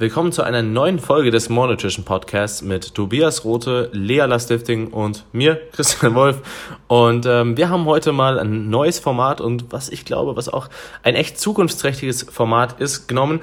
Willkommen zu einer neuen Folge des More Nutrition Podcasts mit Tobias Rote, Lea Lastifting und mir, Christian Wolf. Und ähm, wir haben heute mal ein neues Format und was ich glaube, was auch ein echt zukunftsträchtiges Format ist, genommen.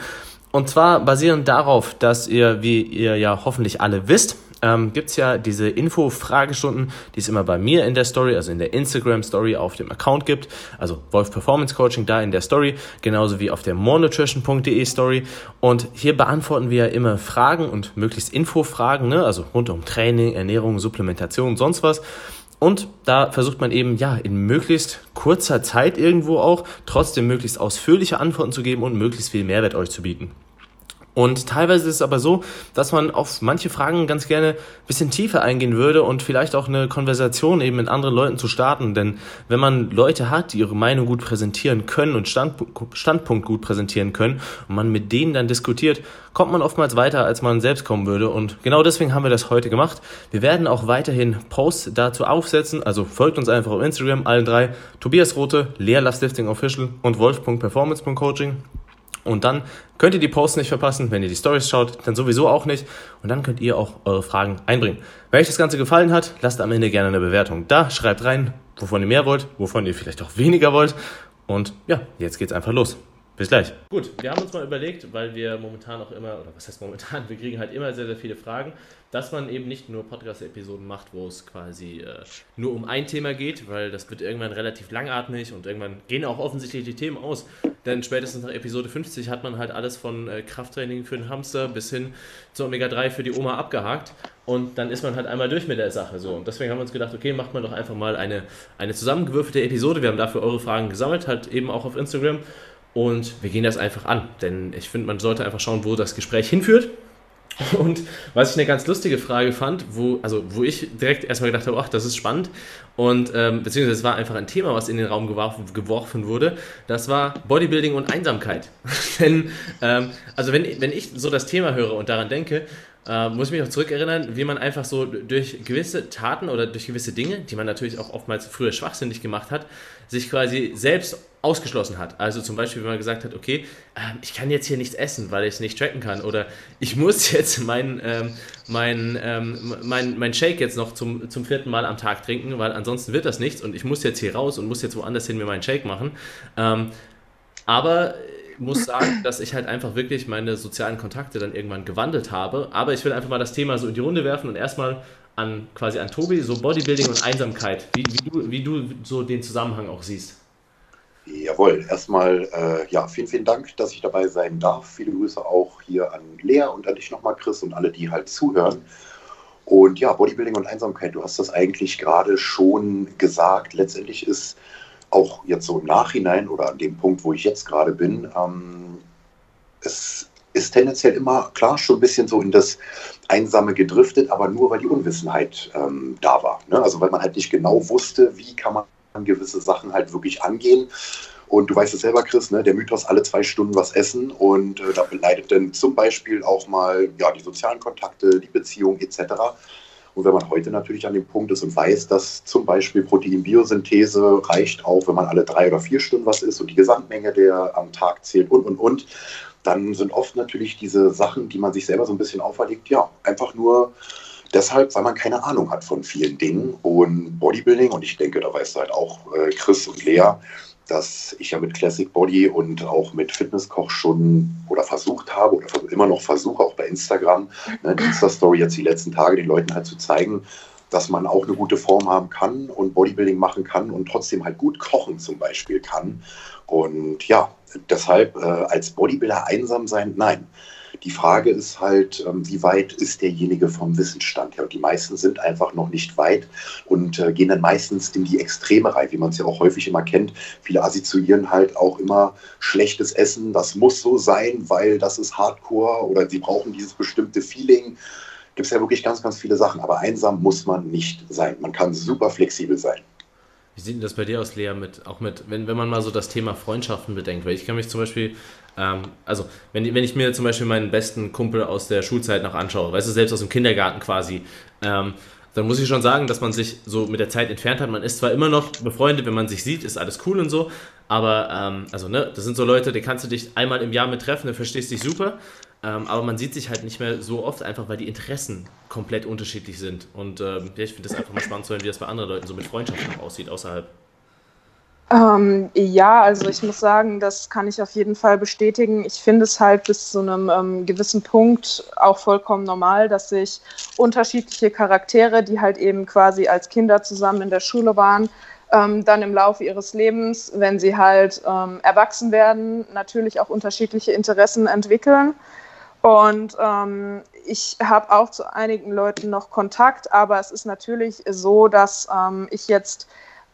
Und zwar basierend darauf, dass ihr, wie ihr ja hoffentlich alle wisst, ähm, gibt es ja diese Info-Fragestunden, die es immer bei mir in der Story, also in der Instagram-Story auf dem Account gibt. Also Wolf Performance Coaching da in der Story, genauso wie auf der morenutrition.de Story. Und hier beantworten wir ja immer Fragen und möglichst Info-Fragen, ne? also rund um Training, Ernährung, Supplementation und sonst was. Und da versucht man eben, ja, in möglichst kurzer Zeit irgendwo auch trotzdem möglichst ausführliche Antworten zu geben und möglichst viel Mehrwert euch zu bieten. Und teilweise ist es aber so, dass man auf manche Fragen ganz gerne ein bisschen tiefer eingehen würde und vielleicht auch eine Konversation eben mit anderen Leuten zu starten. Denn wenn man Leute hat, die ihre Meinung gut präsentieren können und Standpunkt gut präsentieren können und man mit denen dann diskutiert, kommt man oftmals weiter, als man selbst kommen würde. Und genau deswegen haben wir das heute gemacht. Wir werden auch weiterhin Posts dazu aufsetzen. Also folgt uns einfach auf Instagram, allen drei. Tobias Rote, Lea Official und wolf.performance.coaching. Und dann könnt ihr die Posts nicht verpassen. Wenn ihr die Stories schaut, dann sowieso auch nicht. Und dann könnt ihr auch eure Fragen einbringen. Wenn euch das Ganze gefallen hat, lasst am Ende gerne eine Bewertung da. Schreibt rein, wovon ihr mehr wollt, wovon ihr vielleicht auch weniger wollt. Und ja, jetzt geht's einfach los. Bis gleich. Gut, wir haben uns mal überlegt, weil wir momentan auch immer, oder was heißt momentan, wir kriegen halt immer sehr, sehr viele Fragen, dass man eben nicht nur Podcast-Episoden macht, wo es quasi äh, nur um ein Thema geht, weil das wird irgendwann relativ langatmig und irgendwann gehen auch offensichtlich die Themen aus. Denn spätestens nach Episode 50 hat man halt alles von äh, Krafttraining für den Hamster bis hin zu Omega-3 für die Oma abgehakt. Und dann ist man halt einmal durch mit der Sache. So. Und deswegen haben wir uns gedacht, okay, macht man doch einfach mal eine, eine zusammengewürfelte Episode. Wir haben dafür eure Fragen gesammelt, halt eben auch auf Instagram. Und wir gehen das einfach an, denn ich finde, man sollte einfach schauen, wo das Gespräch hinführt. Und was ich eine ganz lustige Frage fand, wo, also wo ich direkt erstmal gedacht habe, ach, das ist spannend. Und ähm, beziehungsweise es war einfach ein Thema, was in den Raum geworfen, geworfen wurde. Das war Bodybuilding und Einsamkeit. Denn, ähm, also wenn, wenn ich so das Thema höre und daran denke, äh, muss ich mich noch zurückerinnern, wie man einfach so durch gewisse Taten oder durch gewisse Dinge, die man natürlich auch oftmals früher schwachsinnig gemacht hat, sich quasi selbst ausgeschlossen hat. Also zum Beispiel, wenn man gesagt hat, okay, äh, ich kann jetzt hier nichts essen, weil ich es nicht tracken kann oder ich muss jetzt meinen ähm, mein, ähm, mein, mein Shake jetzt noch zum, zum vierten Mal am Tag trinken, weil ansonsten wird das nichts und ich muss jetzt hier raus und muss jetzt woanders hin mir meinen Shake machen. Ähm, aber muss sagen, dass ich halt einfach wirklich meine sozialen Kontakte dann irgendwann gewandelt habe. Aber ich will einfach mal das Thema so in die Runde werfen und erstmal an quasi an Tobi, so Bodybuilding und Einsamkeit, wie, wie, du, wie du so den Zusammenhang auch siehst. Jawohl, erstmal äh, ja, vielen, vielen Dank, dass ich dabei sein darf. Viele Grüße auch hier an Lea und an dich nochmal, Chris, und alle, die halt zuhören. Und ja, Bodybuilding und Einsamkeit, du hast das eigentlich gerade schon gesagt. Letztendlich ist auch jetzt so im Nachhinein oder an dem Punkt, wo ich jetzt gerade bin, ähm, es ist tendenziell immer klar schon ein bisschen so in das Einsame gedriftet, aber nur weil die Unwissenheit ähm, da war. Ne? Also weil man halt nicht genau wusste, wie kann man gewisse Sachen halt wirklich angehen. Und du weißt es selber, Chris, ne, der Mythos, alle zwei Stunden was essen und äh, da beleidet dann zum Beispiel auch mal ja, die sozialen Kontakte, die Beziehung etc. Und wenn man heute natürlich an dem Punkt ist und weiß, dass zum Beispiel Proteinbiosynthese reicht auch, wenn man alle drei oder vier Stunden was isst und die Gesamtmenge der am Tag zählt und, und, und, dann sind oft natürlich diese Sachen, die man sich selber so ein bisschen auferlegt, ja, einfach nur deshalb, weil man keine Ahnung hat von vielen Dingen. Und Bodybuilding, und ich denke, da weißt du halt auch äh, Chris und Lea, dass ich ja mit Classic Body und auch mit Fitnesskoch schon oder versucht habe oder immer noch versuche, auch bei Instagram, ne, die Insta-Story jetzt die letzten Tage den Leuten halt zu zeigen, dass man auch eine gute Form haben kann und Bodybuilding machen kann und trotzdem halt gut kochen zum Beispiel kann. Und ja, deshalb äh, als Bodybuilder einsam sein, nein. Die Frage ist halt, ähm, wie weit ist derjenige vom Wissensstand her? Und die meisten sind einfach noch nicht weit und äh, gehen dann meistens in die Extreme rein, wie man es ja auch häufig immer kennt. Viele assoziieren halt auch immer schlechtes Essen, das muss so sein, weil das ist Hardcore oder sie brauchen dieses bestimmte Feeling. Gibt es ja wirklich ganz, ganz viele Sachen. Aber einsam muss man nicht sein. Man kann super flexibel sein. Wie sieht denn das bei dir aus, Lea, mit, auch mit, wenn, wenn man mal so das Thema Freundschaften bedenkt? Weil ich kann mich zum Beispiel, also wenn, wenn ich mir zum Beispiel meinen besten Kumpel aus der Schulzeit noch anschaue, weißt du, selbst aus dem Kindergarten quasi, ähm, dann muss ich schon sagen, dass man sich so mit der Zeit entfernt hat. Man ist zwar immer noch befreundet, wenn man sich sieht, ist alles cool und so, aber ähm, also ne, das sind so Leute, die kannst du dich einmal im Jahr mit treffen, dann verstehst dich super. Ähm, aber man sieht sich halt nicht mehr so oft, einfach weil die Interessen komplett unterschiedlich sind. Und ähm, ja, ich finde das einfach mal spannend zu hören, wie das bei anderen Leuten so mit Freundschaften aussieht, außerhalb. Ähm, ja, also ich muss sagen, das kann ich auf jeden Fall bestätigen. Ich finde es halt bis zu einem ähm, gewissen Punkt auch vollkommen normal, dass sich unterschiedliche Charaktere, die halt eben quasi als Kinder zusammen in der Schule waren, ähm, dann im Laufe ihres Lebens, wenn sie halt ähm, erwachsen werden, natürlich auch unterschiedliche Interessen entwickeln. Und ähm, ich habe auch zu einigen Leuten noch Kontakt, aber es ist natürlich so, dass ähm, ich jetzt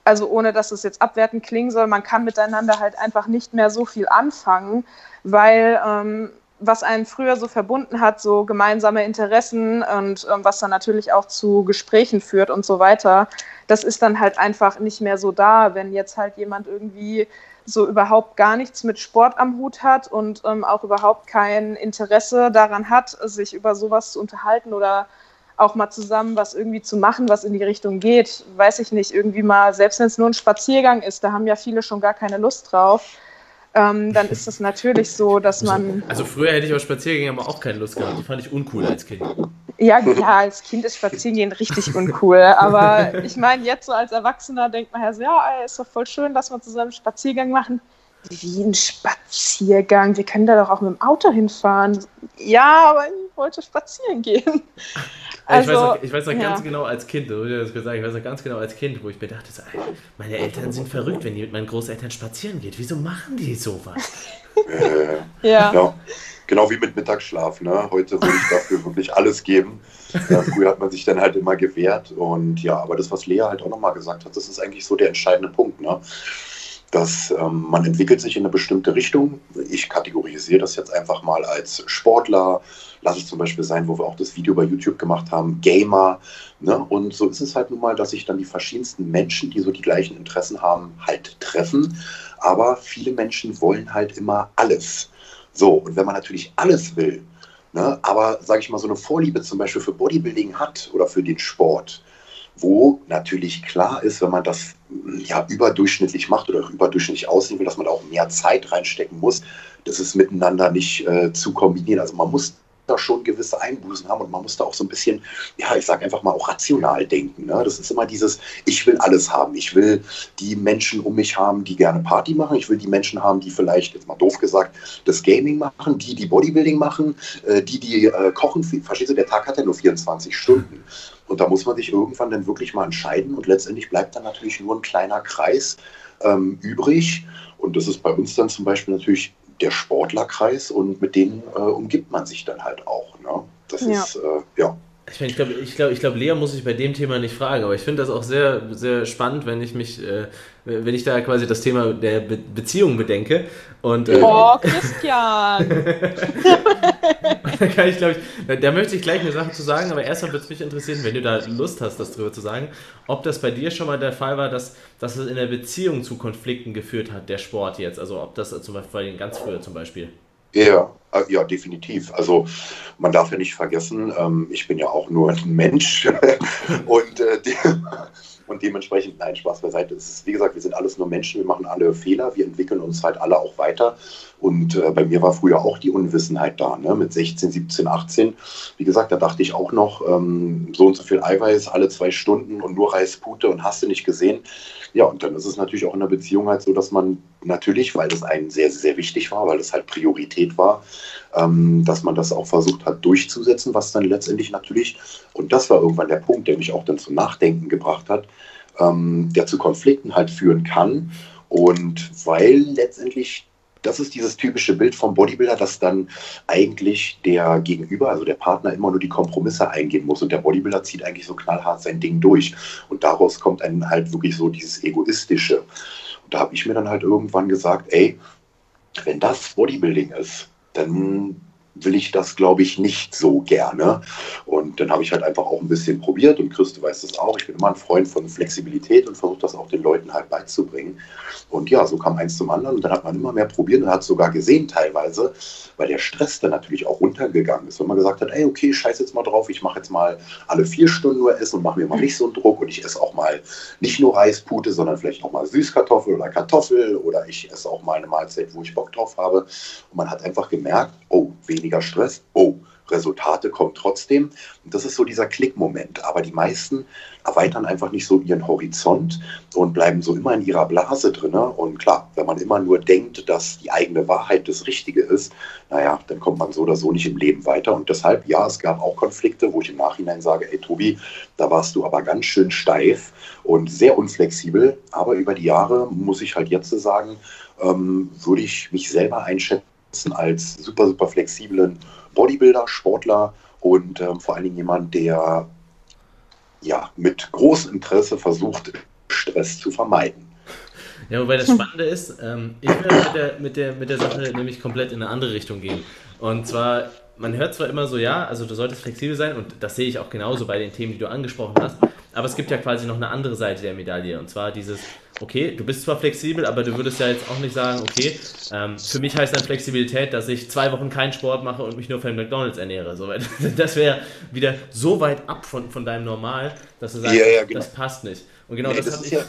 also ohne dass es jetzt abwertend klingen soll, man kann miteinander halt einfach nicht mehr so viel anfangen, weil ähm, was einen früher so verbunden hat, so gemeinsame Interessen und ähm, was dann natürlich auch zu Gesprächen führt und so weiter, das ist dann halt einfach nicht mehr so da, wenn jetzt halt jemand irgendwie so überhaupt gar nichts mit Sport am Hut hat und ähm, auch überhaupt kein Interesse daran hat, sich über sowas zu unterhalten oder auch mal zusammen was irgendwie zu machen, was in die Richtung geht. Weiß ich nicht, irgendwie mal, selbst wenn es nur ein Spaziergang ist, da haben ja viele schon gar keine Lust drauf. Ähm, dann ist es natürlich so, dass man. Also früher hätte ich auf Spaziergänge aber auch keine Lust gehabt. Die fand ich uncool als Kind. Ja, ja, als Kind ist Spazierengehen richtig uncool. Aber ich meine, jetzt so als Erwachsener denkt man ja so, ja, ist doch voll schön, dass wir zusammen einen Spaziergang machen. Wie ein Spaziergang? Wir können da doch auch mit dem Auto hinfahren. Ja, aber ich wollte spazieren gehen. Also, ich weiß noch, ich weiß noch ja. ganz genau als Kind, ich weiß noch ganz genau als Kind, wo ich mir dachte, meine Eltern sind verrückt, wenn die mit meinen Großeltern spazieren geht. Wieso machen die sowas? Äh, ja. Genau. genau wie mit Mittagsschlaf. Ne? Heute würde ich dafür wirklich alles geben. Ja, früher hat man sich dann halt immer gewehrt. Und ja, aber das, was Lea halt auch nochmal gesagt hat, das ist eigentlich so der entscheidende Punkt. Ne? dass ähm, man entwickelt sich in eine bestimmte Richtung. Ich kategorisiere das jetzt einfach mal als Sportler. Lass es zum Beispiel sein, wo wir auch das Video bei YouTube gemacht haben, Gamer. Ne? Und so ist es halt nun mal, dass sich dann die verschiedensten Menschen, die so die gleichen Interessen haben, halt treffen. Aber viele Menschen wollen halt immer alles. So, und wenn man natürlich alles will, ne, aber sage ich mal, so eine Vorliebe zum Beispiel für Bodybuilding hat oder für den Sport, wo natürlich klar ist, wenn man das ja überdurchschnittlich macht oder überdurchschnittlich aussehen will, dass man auch mehr Zeit reinstecken muss. Das ist miteinander nicht äh, zu kombinieren. Also man muss da schon gewisse Einbußen haben und man muss da auch so ein bisschen, ja, ich sage einfach mal auch rational denken. Ne? Das ist immer dieses, ich will alles haben. Ich will die Menschen um mich haben, die gerne Party machen. Ich will die Menschen haben, die vielleicht, jetzt mal doof gesagt, das Gaming machen, die, die Bodybuilding machen, äh, die, die äh, kochen. Verstehst du, der Tag hat ja nur 24 Stunden. Und da muss man sich irgendwann dann wirklich mal entscheiden und letztendlich bleibt dann natürlich nur ein kleiner Kreis ähm, übrig. Und das ist bei uns dann zum Beispiel natürlich der Sportlerkreis und mit denen äh, umgibt man sich dann halt auch. Ne? Das ja. ist, äh, ja. Ich, mein, ich glaube, ich glaub, ich glaub, Lea muss ich bei dem Thema nicht fragen, aber ich finde das auch sehr, sehr spannend, wenn ich mich, äh, wenn ich da quasi das Thema der Be Beziehung bedenke. Und, äh, oh, Christian! da kann ich, glaube ich, da möchte ich gleich eine Sache zu sagen, aber erstmal würde es mich interessieren, wenn du da Lust hast, das drüber zu sagen, ob das bei dir schon mal der Fall war, dass, dass es in der Beziehung zu Konflikten geführt hat, der Sport jetzt. Also ob das zum Beispiel ganz früher zum Beispiel. Ja, äh, ja, definitiv. Also man darf ja nicht vergessen, ähm, ich bin ja auch nur ein Mensch und, äh, und dementsprechend, nein, Spaß beiseite. Es ist, wie gesagt, wir sind alles nur Menschen, wir machen alle Fehler, wir entwickeln uns halt alle auch weiter. Und äh, bei mir war früher auch die Unwissenheit da, ne? mit 16, 17, 18. Wie gesagt, da dachte ich auch noch, ähm, so und so viel Eiweiß alle zwei Stunden und nur Reispute und hast du nicht gesehen. Ja, und dann ist es natürlich auch in der Beziehung halt so, dass man natürlich, weil das einen sehr, sehr wichtig war, weil es halt Priorität war, ähm, dass man das auch versucht hat durchzusetzen, was dann letztendlich natürlich, und das war irgendwann der Punkt, der mich auch dann zum Nachdenken gebracht hat, ähm, der zu Konflikten halt führen kann. Und weil letztendlich das ist dieses typische Bild vom Bodybuilder, dass dann eigentlich der Gegenüber, also der Partner, immer nur die Kompromisse eingehen muss und der Bodybuilder zieht eigentlich so knallhart sein Ding durch. Und daraus kommt dann halt wirklich so dieses Egoistische. Und da habe ich mir dann halt irgendwann gesagt, ey, wenn das Bodybuilding ist, dann will ich das, glaube ich, nicht so gerne. Und dann habe ich halt einfach auch ein bisschen probiert und Chris, du weißt das auch, ich bin immer ein Freund von Flexibilität und versuche das auch den Leuten halt beizubringen. Und ja, so kam eins zum anderen und dann hat man immer mehr probiert und hat sogar gesehen teilweise, weil der Stress dann natürlich auch runtergegangen ist. Wenn man gesagt hat, ey, okay, scheiß jetzt mal drauf, ich mache jetzt mal alle vier Stunden nur Essen und mache mir mal nicht so einen Druck und ich esse auch mal nicht nur Reispute, sondern vielleicht auch mal Süßkartoffel oder Kartoffel oder ich esse auch mal eine Mahlzeit, wo ich Bock drauf habe. Und man hat einfach gemerkt, oh, weniger Stress, oh, Resultate kommen trotzdem. Und das ist so dieser Klickmoment. Aber die meisten erweitern einfach nicht so ihren Horizont und bleiben so immer in ihrer Blase drin. Und klar, wenn man immer nur denkt, dass die eigene Wahrheit das Richtige ist, naja, dann kommt man so oder so nicht im Leben weiter. Und deshalb, ja, es gab auch Konflikte, wo ich im Nachhinein sage, ey Tobi, da warst du aber ganz schön steif und sehr unflexibel. Aber über die Jahre, muss ich halt jetzt sagen, ähm, würde ich mich selber einschätzen als super, super flexiblen Bodybuilder, Sportler und ähm, vor allen Dingen jemand, der ja mit großem Interesse versucht, Stress zu vermeiden. Ja, wobei das Spannende ist, ähm, ich will mit der, mit, der, mit der Sache nämlich komplett in eine andere Richtung gehen. Und zwar, man hört zwar immer so, ja, also du solltest flexibel sein und das sehe ich auch genauso bei den Themen, die du angesprochen hast, aber es gibt ja quasi noch eine andere Seite der Medaille und zwar dieses, okay, du bist zwar flexibel, aber du würdest ja jetzt auch nicht sagen, okay, ähm, für mich heißt dann Flexibilität, dass ich zwei Wochen keinen Sport mache und mich nur von McDonalds ernähre. So, das wäre wieder so weit ab von, von deinem Normal, dass du sagst, ja, ja, genau. das passt nicht. Und genau nee, das, das habe ich. Ja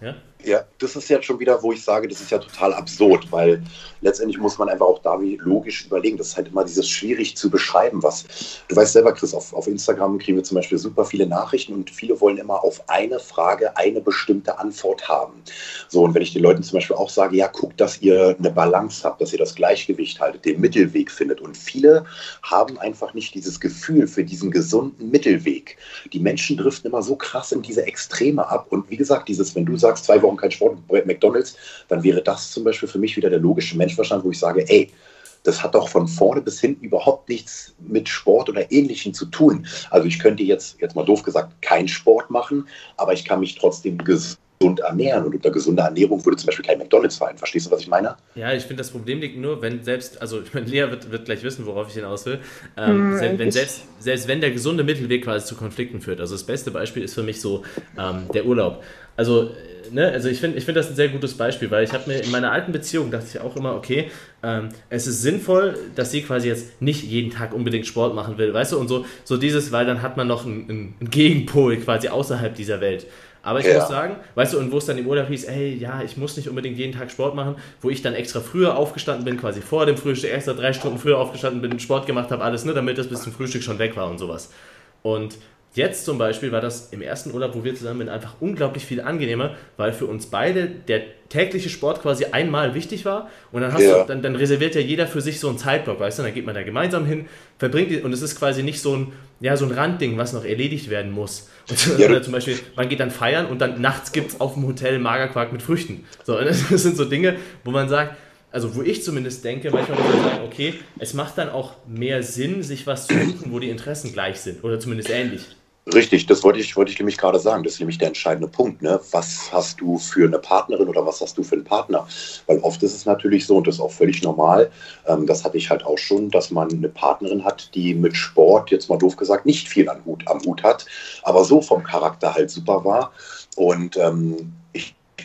ja? Ja, das ist jetzt schon wieder, wo ich sage, das ist ja total absurd, weil letztendlich muss man einfach auch da wie logisch überlegen. Das ist halt immer dieses schwierig zu beschreiben, was. Du weißt selber, Chris, auf, auf Instagram kriegen wir zum Beispiel super viele Nachrichten und viele wollen immer auf eine Frage eine bestimmte Antwort haben. So, und wenn ich den Leuten zum Beispiel auch sage, ja, guckt, dass ihr eine Balance habt, dass ihr das Gleichgewicht haltet, den Mittelweg findet. Und viele haben einfach nicht dieses Gefühl für diesen gesunden Mittelweg. Die Menschen driften immer so krass in diese Extreme ab. Und wie gesagt, dieses, wenn du sagst, zwei Wochen kein Sport bei McDonalds, dann wäre das zum Beispiel für mich wieder der logische Menschverstand, wo ich sage, ey, das hat doch von vorne bis hinten überhaupt nichts mit Sport oder Ähnlichem zu tun. Also ich könnte jetzt, jetzt mal doof gesagt, keinen Sport machen, aber ich kann mich trotzdem gesund gesund ernähren. Und unter gesunder Ernährung würde zum Beispiel kein McDonalds fallen. Verstehst du, was ich meine? Ja, ich finde, das Problem liegt nur, wenn selbst, also ich meine, Lea wird, wird gleich wissen, worauf ich hinaus will, ähm, mhm, selbst, wenn selbst, selbst wenn der gesunde Mittelweg quasi zu Konflikten führt. Also das beste Beispiel ist für mich so ähm, der Urlaub. Also Ne, also ich finde ich find das ein sehr gutes Beispiel, weil ich habe mir in meiner alten Beziehung dachte ich auch immer, okay, ähm, es ist sinnvoll, dass sie quasi jetzt nicht jeden Tag unbedingt Sport machen will, weißt du, und so, so dieses, weil dann hat man noch einen, einen Gegenpol quasi außerhalb dieser Welt. Aber ich ja. muss sagen, weißt du, und wo es dann im Urlaub hieß, ey, ja, ich muss nicht unbedingt jeden Tag Sport machen, wo ich dann extra früher aufgestanden bin, quasi vor dem Frühstück, extra drei Stunden früher aufgestanden bin, Sport gemacht habe, alles, ne, damit das bis zum Frühstück schon weg war und sowas. Und Jetzt zum Beispiel war das im ersten Urlaub, wo wir zusammen sind, einfach unglaublich viel angenehmer, weil für uns beide der tägliche Sport quasi einmal wichtig war und dann, hast ja. du, dann, dann reserviert ja jeder für sich so einen Zeitblock, weißt du, dann geht man da gemeinsam hin, verbringt und es ist quasi nicht so ein, ja, so ein Randding, was noch erledigt werden muss. Und, ja. Oder zum Beispiel, man geht dann feiern und dann nachts gibt es auf dem Hotel Magerquark mit Früchten. So, das sind so Dinge, wo man sagt, also wo ich zumindest denke, manchmal muss man sagen, okay, es macht dann auch mehr Sinn, sich was zu suchen, wo die Interessen gleich sind oder zumindest ähnlich. Richtig, das wollte ich, wollte ich nämlich gerade sagen. Das ist nämlich der entscheidende Punkt. Ne? Was hast du für eine Partnerin oder was hast du für einen Partner? Weil oft ist es natürlich so, und das ist auch völlig normal, ähm, das hatte ich halt auch schon, dass man eine Partnerin hat, die mit Sport, jetzt mal doof gesagt, nicht viel am Hut, am Hut hat, aber so vom Charakter halt super war. Und ähm,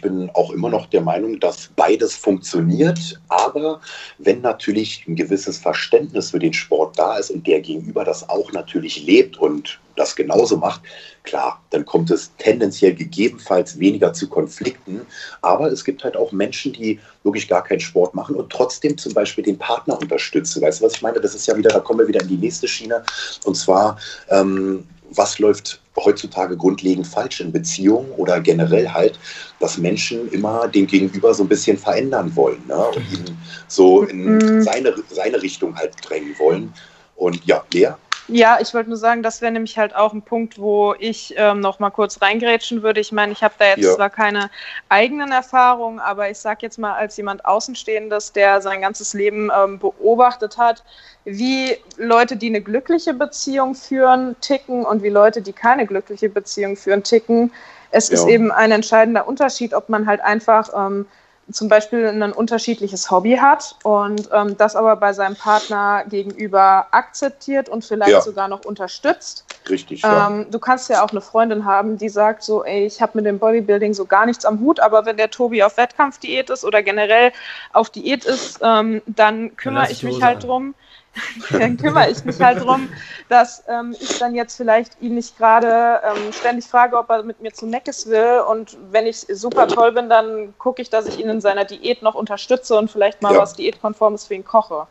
ich bin auch immer noch der Meinung, dass beides funktioniert. Aber wenn natürlich ein gewisses Verständnis für den Sport da ist und der Gegenüber das auch natürlich lebt und das genauso macht, klar, dann kommt es tendenziell gegebenenfalls weniger zu Konflikten. Aber es gibt halt auch Menschen, die wirklich gar keinen Sport machen und trotzdem zum Beispiel den Partner unterstützen. Weißt du, was ich meine? Das ist ja wieder, da kommen wir wieder in die nächste Schiene. Und zwar, ähm, was läuft heutzutage grundlegend falsch in Beziehungen oder generell halt, dass Menschen immer den Gegenüber so ein bisschen verändern wollen ne? und ihn so in mhm. seine, seine Richtung halt drängen wollen. Und ja, Lea? Ja, ich wollte nur sagen, das wäre nämlich halt auch ein Punkt, wo ich ähm, noch mal kurz reingrätschen würde. Ich meine, ich habe da jetzt ja. zwar keine eigenen Erfahrungen, aber ich sage jetzt mal als jemand Außenstehendes, der sein ganzes Leben ähm, beobachtet hat, wie Leute, die eine glückliche Beziehung führen, ticken und wie Leute, die keine glückliche Beziehung führen, ticken. Es ja. ist eben ein entscheidender Unterschied, ob man halt einfach ähm, zum Beispiel ein unterschiedliches Hobby hat und ähm, das aber bei seinem Partner gegenüber akzeptiert und vielleicht ja. sogar noch unterstützt. Richtig. Ja. Ähm, du kannst ja auch eine Freundin haben, die sagt so, ey, ich habe mit dem Bodybuilding so gar nichts am Hut, aber wenn der Tobi auf Wettkampfdiät ist oder generell auf Diät ist, ähm, dann kümmere ich mich halt drum. dann kümmere ich mich halt darum, dass ähm, ich dann jetzt vielleicht ihn nicht gerade ähm, ständig frage, ob er mit mir zu Meckes will. Und wenn ich super toll bin, dann gucke ich, dass ich ihn in seiner Diät noch unterstütze und vielleicht mal ja. was Diätkonformes für ihn koche.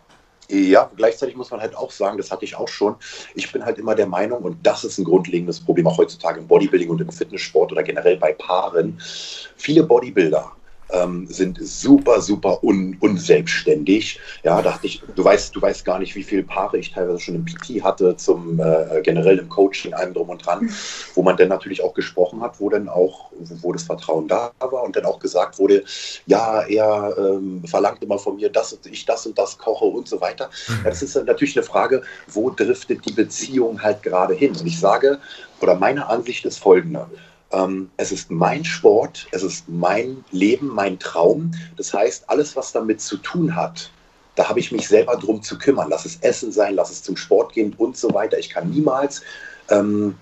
Ja, gleichzeitig muss man halt auch sagen, das hatte ich auch schon. Ich bin halt immer der Meinung, und das ist ein grundlegendes Problem auch heutzutage im Bodybuilding und im Fitnesssport oder generell bei Paaren. Viele Bodybuilder ähm, sind super, super un, unselbstständig. Ja, dachte ich, du weißt, du weißt gar nicht, wie viele Paare ich teilweise schon im PT hatte, zum äh, generell im Coaching, allem drum und dran, wo man dann natürlich auch gesprochen hat, wo dann auch, wo das Vertrauen da war und dann auch gesagt wurde, ja, er ähm, verlangt immer von mir, dass ich das und das koche und so weiter. Ja, das ist natürlich eine Frage, wo driftet die Beziehung halt gerade hin? Und ich sage, oder meine Ansicht ist folgende. Ähm, es ist mein Sport, es ist mein Leben, mein Traum. Das heißt, alles, was damit zu tun hat, da habe ich mich selber drum zu kümmern. Lass es Essen sein, lass es zum Sport gehen und so weiter. Ich kann niemals ähm,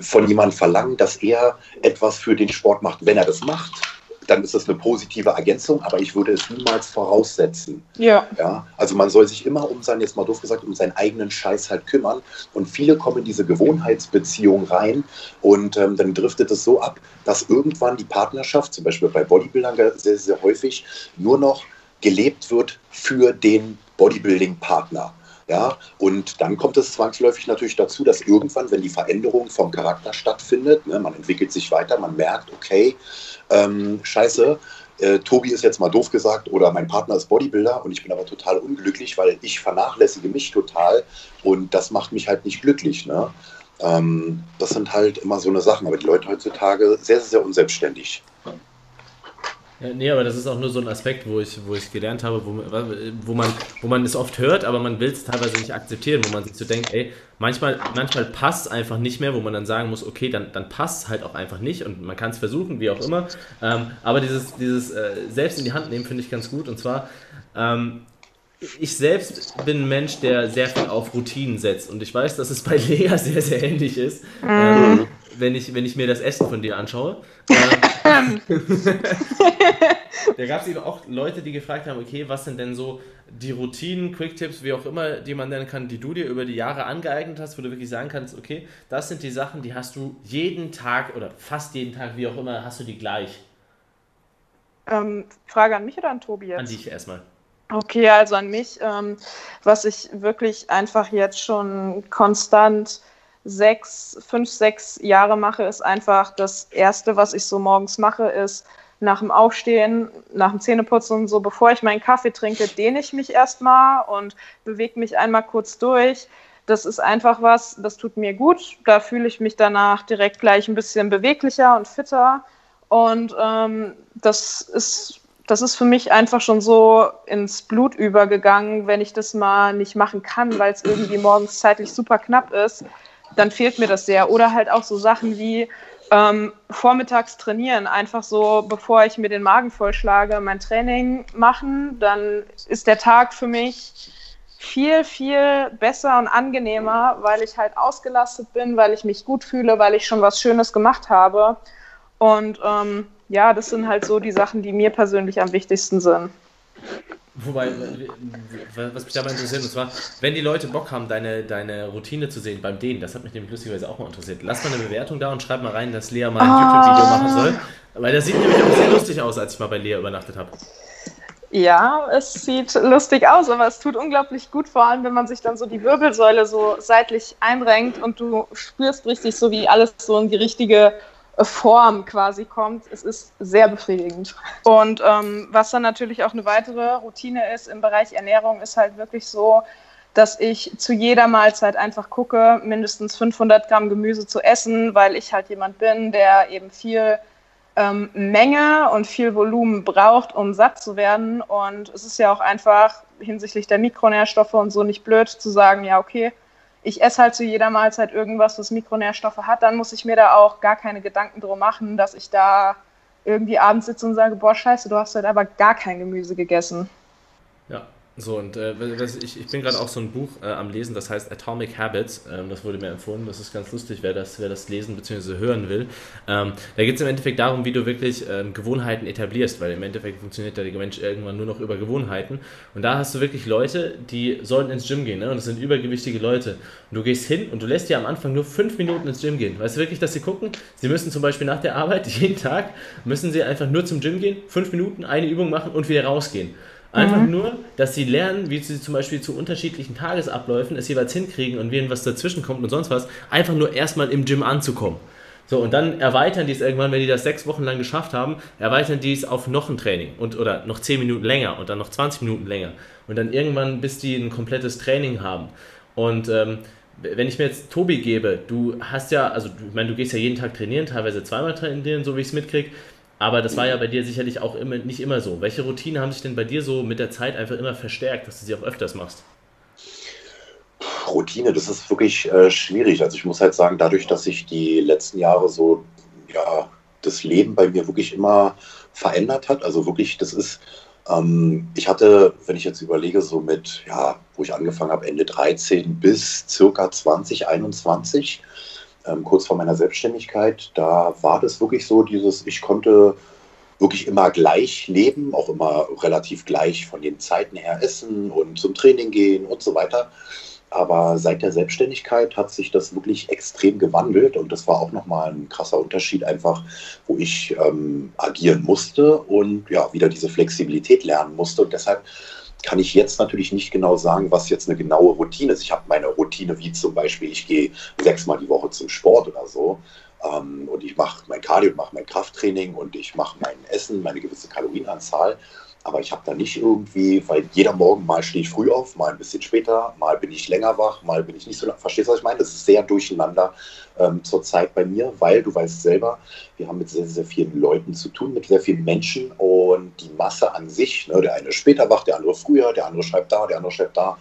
von jemandem verlangen, dass er etwas für den Sport macht. Wenn er das macht, dann ist das eine positive Ergänzung, aber ich würde es niemals voraussetzen. Ja. ja. Also man soll sich immer um seinen, jetzt mal doof gesagt, um seinen eigenen Scheiß halt kümmern. Und viele kommen in diese Gewohnheitsbeziehung rein und ähm, dann driftet es so ab, dass irgendwann die Partnerschaft, zum Beispiel bei Bodybuildern sehr, sehr häufig, nur noch gelebt wird für den Bodybuilding-Partner. Ja, und dann kommt es zwangsläufig natürlich dazu, dass irgendwann, wenn die Veränderung vom Charakter stattfindet, ne, man entwickelt sich weiter, man merkt, okay, ähm, scheiße, äh, Tobi ist jetzt mal doof gesagt oder mein Partner ist Bodybuilder und ich bin aber total unglücklich, weil ich vernachlässige mich total und das macht mich halt nicht glücklich. Ne? Ähm, das sind halt immer so eine Sachen, aber die Leute heutzutage sehr, sehr, sehr unselbstständig. Ja, nee, aber das ist auch nur so ein Aspekt, wo ich, wo ich gelernt habe, wo, wo, man, wo man es oft hört, aber man will es teilweise nicht akzeptieren, wo man sich so denkt, ey, manchmal, manchmal passt es einfach nicht mehr, wo man dann sagen muss, okay, dann, dann passt es halt auch einfach nicht und man kann es versuchen, wie auch immer. Ähm, aber dieses, dieses äh, selbst in die Hand nehmen finde ich ganz gut und zwar, ähm, ich selbst bin ein Mensch, der sehr viel auf Routinen setzt und ich weiß, dass es bei Lea sehr, sehr ähnlich ist. Mhm. Ähm, wenn ich, wenn ich mir das Essen von dir anschaue. Ähm, da gab es eben auch Leute, die gefragt haben, okay, was sind denn so die Routinen, Quick-Tipps, wie auch immer, die man nennen kann, die du dir über die Jahre angeeignet hast, wo du wirklich sagen kannst, okay, das sind die Sachen, die hast du jeden Tag oder fast jeden Tag, wie auch immer, hast du die gleich. Ähm, Frage an mich oder an Tobi jetzt? An dich erstmal. Okay, also an mich, ähm, was ich wirklich einfach jetzt schon konstant sechs, fünf, sechs Jahre mache, ist einfach das Erste, was ich so morgens mache, ist nach dem Aufstehen, nach dem Zähneputzen und so, bevor ich meinen Kaffee trinke, dehne ich mich erstmal und bewege mich einmal kurz durch. Das ist einfach was, das tut mir gut. Da fühle ich mich danach direkt gleich ein bisschen beweglicher und fitter. Und ähm, das ist das ist für mich einfach schon so ins Blut übergegangen, wenn ich das mal nicht machen kann, weil es irgendwie morgens zeitlich super knapp ist, dann fehlt mir das sehr. Oder halt auch so Sachen wie ähm, vormittags trainieren, einfach so, bevor ich mir den Magen vollschlage, mein Training machen, dann ist der Tag für mich viel, viel besser und angenehmer, weil ich halt ausgelastet bin, weil ich mich gut fühle, weil ich schon was Schönes gemacht habe. Und ähm, ja, das sind halt so die Sachen, die mir persönlich am wichtigsten sind. Wobei, was mich dabei interessiert, und zwar, wenn die Leute Bock haben, deine, deine Routine zu sehen beim Dehnen, das hat mich nämlich lustigerweise auch mal interessiert. Lass mal eine Bewertung da und schreib mal rein, dass Lea mal ein ah. YouTube-Video machen soll. Weil das sieht nämlich auch sehr lustig aus, als ich mal bei Lea übernachtet habe. Ja, es sieht lustig aus, aber es tut unglaublich gut, vor allem wenn man sich dann so die Wirbelsäule so seitlich einrenkt und du spürst richtig so, wie alles so in die richtige Form quasi kommt. Es ist sehr befriedigend. Und ähm, was dann natürlich auch eine weitere Routine ist im Bereich Ernährung, ist halt wirklich so, dass ich zu jeder Mahlzeit einfach gucke, mindestens 500 Gramm Gemüse zu essen, weil ich halt jemand bin, der eben viel ähm, Menge und viel Volumen braucht, um satt zu werden. Und es ist ja auch einfach hinsichtlich der Mikronährstoffe und so nicht blöd zu sagen, ja, okay, ich esse halt zu jeder Mahlzeit irgendwas, was Mikronährstoffe hat, dann muss ich mir da auch gar keine Gedanken drum machen, dass ich da irgendwie abends sitze und sage, boah, scheiße, du hast heute aber gar kein Gemüse gegessen. So, und äh, ich, ich bin gerade auch so ein Buch äh, am Lesen, das heißt Atomic Habits. Ähm, das wurde mir empfohlen. Das ist ganz lustig, wer das, wer das lesen bzw. hören will. Ähm, da geht es im Endeffekt darum, wie du wirklich ähm, Gewohnheiten etablierst, weil im Endeffekt funktioniert der Mensch irgendwann nur noch über Gewohnheiten. Und da hast du wirklich Leute, die sollten ins Gym gehen, ne? und das sind übergewichtige Leute. Und du gehst hin und du lässt dir am Anfang nur fünf Minuten ins Gym gehen. Weißt du wirklich, dass sie gucken? Sie müssen zum Beispiel nach der Arbeit jeden Tag, müssen sie einfach nur zum Gym gehen, fünf Minuten, eine Übung machen und wieder rausgehen. Einfach mhm. nur, dass sie lernen, wie sie zum Beispiel zu unterschiedlichen Tagesabläufen es jeweils hinkriegen und wenn was dazwischen kommt und sonst was, einfach nur erstmal im Gym anzukommen. So, und dann erweitern die es irgendwann, wenn die das sechs Wochen lang geschafft haben, erweitern die es auf noch ein Training und, oder noch zehn Minuten länger und dann noch 20 Minuten länger. Und dann irgendwann, bis die ein komplettes Training haben. Und ähm, wenn ich mir jetzt Tobi gebe, du hast ja, also ich meine, du gehst ja jeden Tag trainieren, teilweise zweimal trainieren, so wie ich es mitkriege. Aber das war ja bei dir sicherlich auch immer, nicht immer so. Welche Routinen haben sich denn bei dir so mit der Zeit einfach immer verstärkt, dass du sie auch öfters machst? Routine, das ist wirklich äh, schwierig. Also ich muss halt sagen, dadurch, dass sich die letzten Jahre so, ja, das Leben bei mir wirklich immer verändert hat. Also wirklich, das ist, ähm, ich hatte, wenn ich jetzt überlege, so mit, ja, wo ich angefangen habe, Ende 13 bis circa 2021, ähm, kurz vor meiner Selbstständigkeit, da war das wirklich so dieses, ich konnte wirklich immer gleich leben, auch immer relativ gleich von den Zeiten her essen und zum Training gehen und so weiter. Aber seit der Selbstständigkeit hat sich das wirklich extrem gewandelt und das war auch nochmal ein krasser Unterschied, einfach wo ich ähm, agieren musste und ja, wieder diese Flexibilität lernen musste. Und deshalb kann ich jetzt natürlich nicht genau sagen, was jetzt eine genaue Routine ist. Ich habe meine Routine, wie zum Beispiel, ich gehe sechsmal die Woche zum Sport oder so. Ähm, und ich mache mein Cardio, mache mein Krafttraining und ich mache mein Essen, meine gewisse Kalorienanzahl. Aber ich habe da nicht irgendwie, weil jeder Morgen mal stehe ich früh auf, mal ein bisschen später, mal bin ich länger wach, mal bin ich nicht so lang. Verstehst du, was ich meine? Das ist sehr durcheinander ähm, zurzeit bei mir, weil du weißt selber, wir haben mit sehr, sehr vielen Leuten zu tun, mit sehr vielen Menschen und die Masse an sich, ne, der eine später wach, der andere früher, der andere schreibt da, der andere schreibt da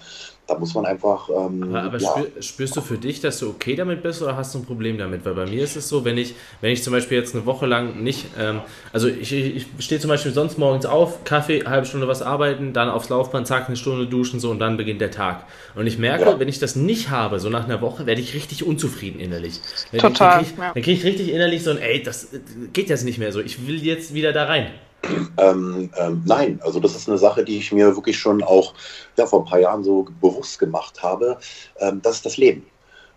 da muss man einfach. Ähm, aber, aber ja. spür, spürst du für dich, dass du okay damit bist oder hast du ein Problem damit? Weil bei mir ist es so, wenn ich, wenn ich zum Beispiel jetzt eine Woche lang nicht, ähm, also ich, ich stehe zum Beispiel sonst morgens auf, Kaffee, halbe Stunde was arbeiten, dann aufs Laufband, zack, eine Stunde duschen, so und dann beginnt der Tag. Und ich merke, ja. wenn ich das nicht habe, so nach einer Woche, werde ich richtig unzufrieden innerlich. Total. Dann kriege ich, ja. krieg ich richtig innerlich so ein, ey, das geht jetzt nicht mehr so, ich will jetzt wieder da rein. Ähm, ähm, nein, also das ist eine Sache, die ich mir wirklich schon auch ja, vor ein paar Jahren so bewusst gemacht habe. Ähm, das ist das Leben.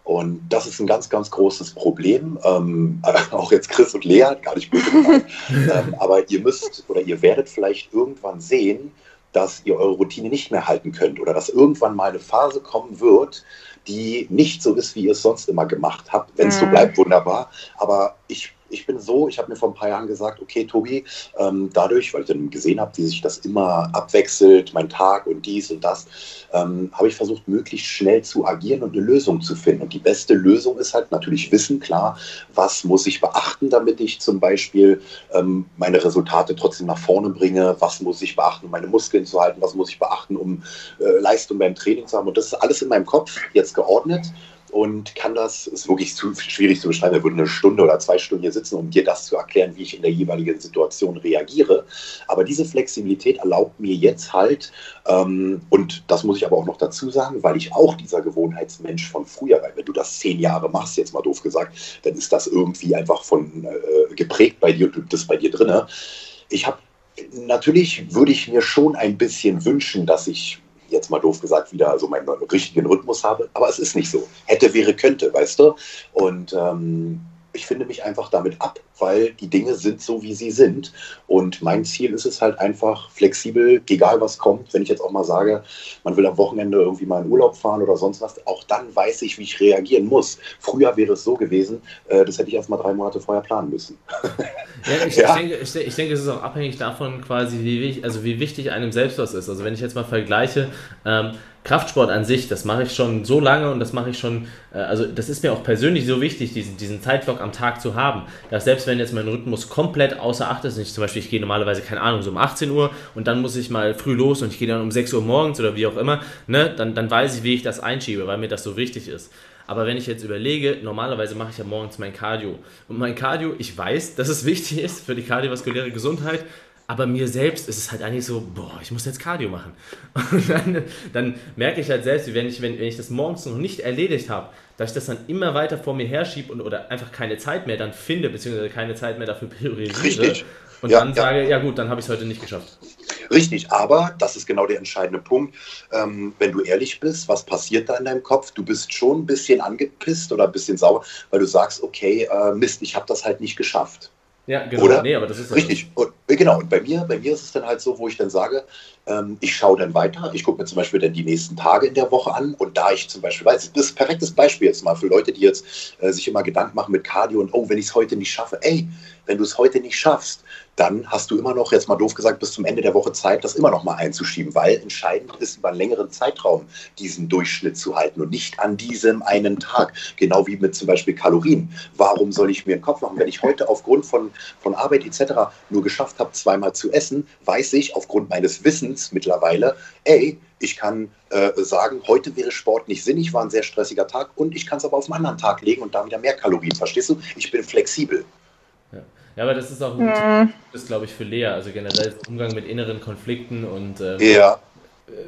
Und das ist ein ganz, ganz großes Problem. Ähm, auch jetzt Chris und Lea, gar nicht böse ähm, aber ihr müsst oder ihr werdet vielleicht irgendwann sehen, dass ihr eure Routine nicht mehr halten könnt oder dass irgendwann mal eine Phase kommen wird, die nicht so ist, wie ihr es sonst immer gemacht habt. Wenn es mhm. so bleibt, wunderbar. Aber ich ich bin so, ich habe mir vor ein paar Jahren gesagt, okay, Tobi, ähm, dadurch, weil ich dann gesehen habe, wie sich das immer abwechselt, mein Tag und dies und das, ähm, habe ich versucht, möglichst schnell zu agieren und eine Lösung zu finden. Und die beste Lösung ist halt natürlich Wissen, klar, was muss ich beachten, damit ich zum Beispiel ähm, meine Resultate trotzdem nach vorne bringe, was muss ich beachten, um meine Muskeln zu halten, was muss ich beachten, um äh, Leistung beim Training zu haben. Und das ist alles in meinem Kopf jetzt geordnet und kann das, ist wirklich zu schwierig zu beschreiben, er würde eine Stunde oder zwei Stunden hier sitzen, um dir das zu erklären, wie ich in der jeweiligen Situation reagiere. Aber diese Flexibilität erlaubt mir jetzt halt, ähm, und das muss ich aber auch noch dazu sagen, weil ich auch dieser Gewohnheitsmensch von früher, weil wenn du das zehn Jahre machst, jetzt mal doof gesagt, dann ist das irgendwie einfach von äh, geprägt bei dir und das bei dir drin. Ich habe natürlich würde ich mir schon ein bisschen wünschen, dass ich jetzt mal doof gesagt, wieder so meinen richtigen Rhythmus habe. Aber es ist nicht so. Hätte, wäre, könnte, weißt du? Und ähm, ich finde mich einfach damit ab, weil die Dinge sind so, wie sie sind. Und mein Ziel ist es halt einfach flexibel, egal was kommt. Wenn ich jetzt auch mal sage, man will am Wochenende irgendwie mal in Urlaub fahren oder sonst was, auch dann weiß ich, wie ich reagieren muss. Früher wäre es so gewesen, äh, das hätte ich erst mal drei Monate vorher planen müssen. Ja, ich, ja. Ich, denke, ich, ich, denke, es ist auch abhängig davon, quasi, wie, also wie wichtig einem selbst was ist. Also wenn ich jetzt mal vergleiche, ähm, Kraftsport an sich, das mache ich schon so lange und das mache ich schon, äh, also das ist mir auch persönlich so wichtig, diesen, diesen Zeitblock am Tag zu haben, dass selbst wenn jetzt mein Rhythmus komplett außer Acht ist, nicht zum Beispiel ich gehe normalerweise, keine Ahnung, so um 18 Uhr und dann muss ich mal früh los und ich gehe dann um 6 Uhr morgens oder wie auch immer, ne, dann, dann weiß ich, wie ich das einschiebe, weil mir das so wichtig ist. Aber wenn ich jetzt überlege, normalerweise mache ich ja morgens mein Cardio. Und mein Cardio, ich weiß, dass es wichtig ist für die kardiovaskuläre Gesundheit, aber mir selbst ist es halt eigentlich so, boah, ich muss jetzt Cardio machen. Und dann, dann merke ich halt selbst, wie wenn ich, wenn, wenn ich das morgens noch nicht erledigt habe, dass ich das dann immer weiter vor mir herschiebe und oder einfach keine Zeit mehr dann finde, beziehungsweise keine Zeit mehr dafür priorisiere. Richtig. Und ja, dann ja. sage, ja gut, dann habe ich es heute nicht geschafft. Richtig, aber das ist genau der entscheidende Punkt. Ähm, wenn du ehrlich bist, was passiert da in deinem Kopf? Du bist schon ein bisschen angepisst oder ein bisschen sauer, weil du sagst, okay, äh, Mist, ich habe das halt nicht geschafft. Ja, genau. Oder? Nee, aber das ist Richtig. Und Genau, und bei mir, bei mir ist es dann halt so, wo ich dann sage, ähm, ich schaue dann weiter. Ich gucke mir zum Beispiel dann die nächsten Tage in der Woche an. Und da ich zum Beispiel weiß, das ist ein perfektes Beispiel jetzt mal für Leute, die jetzt äh, sich immer Gedanken machen mit Cardio und oh, wenn ich es heute nicht schaffe, ey, wenn du es heute nicht schaffst, dann hast du immer noch, jetzt mal doof gesagt, bis zum Ende der Woche Zeit, das immer noch mal einzuschieben, weil entscheidend ist, über einen längeren Zeitraum diesen Durchschnitt zu halten und nicht an diesem einen Tag. Genau wie mit zum Beispiel Kalorien. Warum soll ich mir einen Kopf machen, wenn ich heute aufgrund von, von Arbeit etc. nur geschafft habe, zweimal zu essen, weiß ich aufgrund meines Wissens mittlerweile, ey, ich kann äh, sagen, heute wäre Sport nicht sinnig, war ein sehr stressiger Tag und ich kann es aber auf einen anderen Tag legen und da wieder mehr Kalorien. Verstehst du? Ich bin flexibel. Ja, aber das ist auch ein mhm. das glaube ich, für Lea. Also generell Umgang mit inneren Konflikten und ähm, ja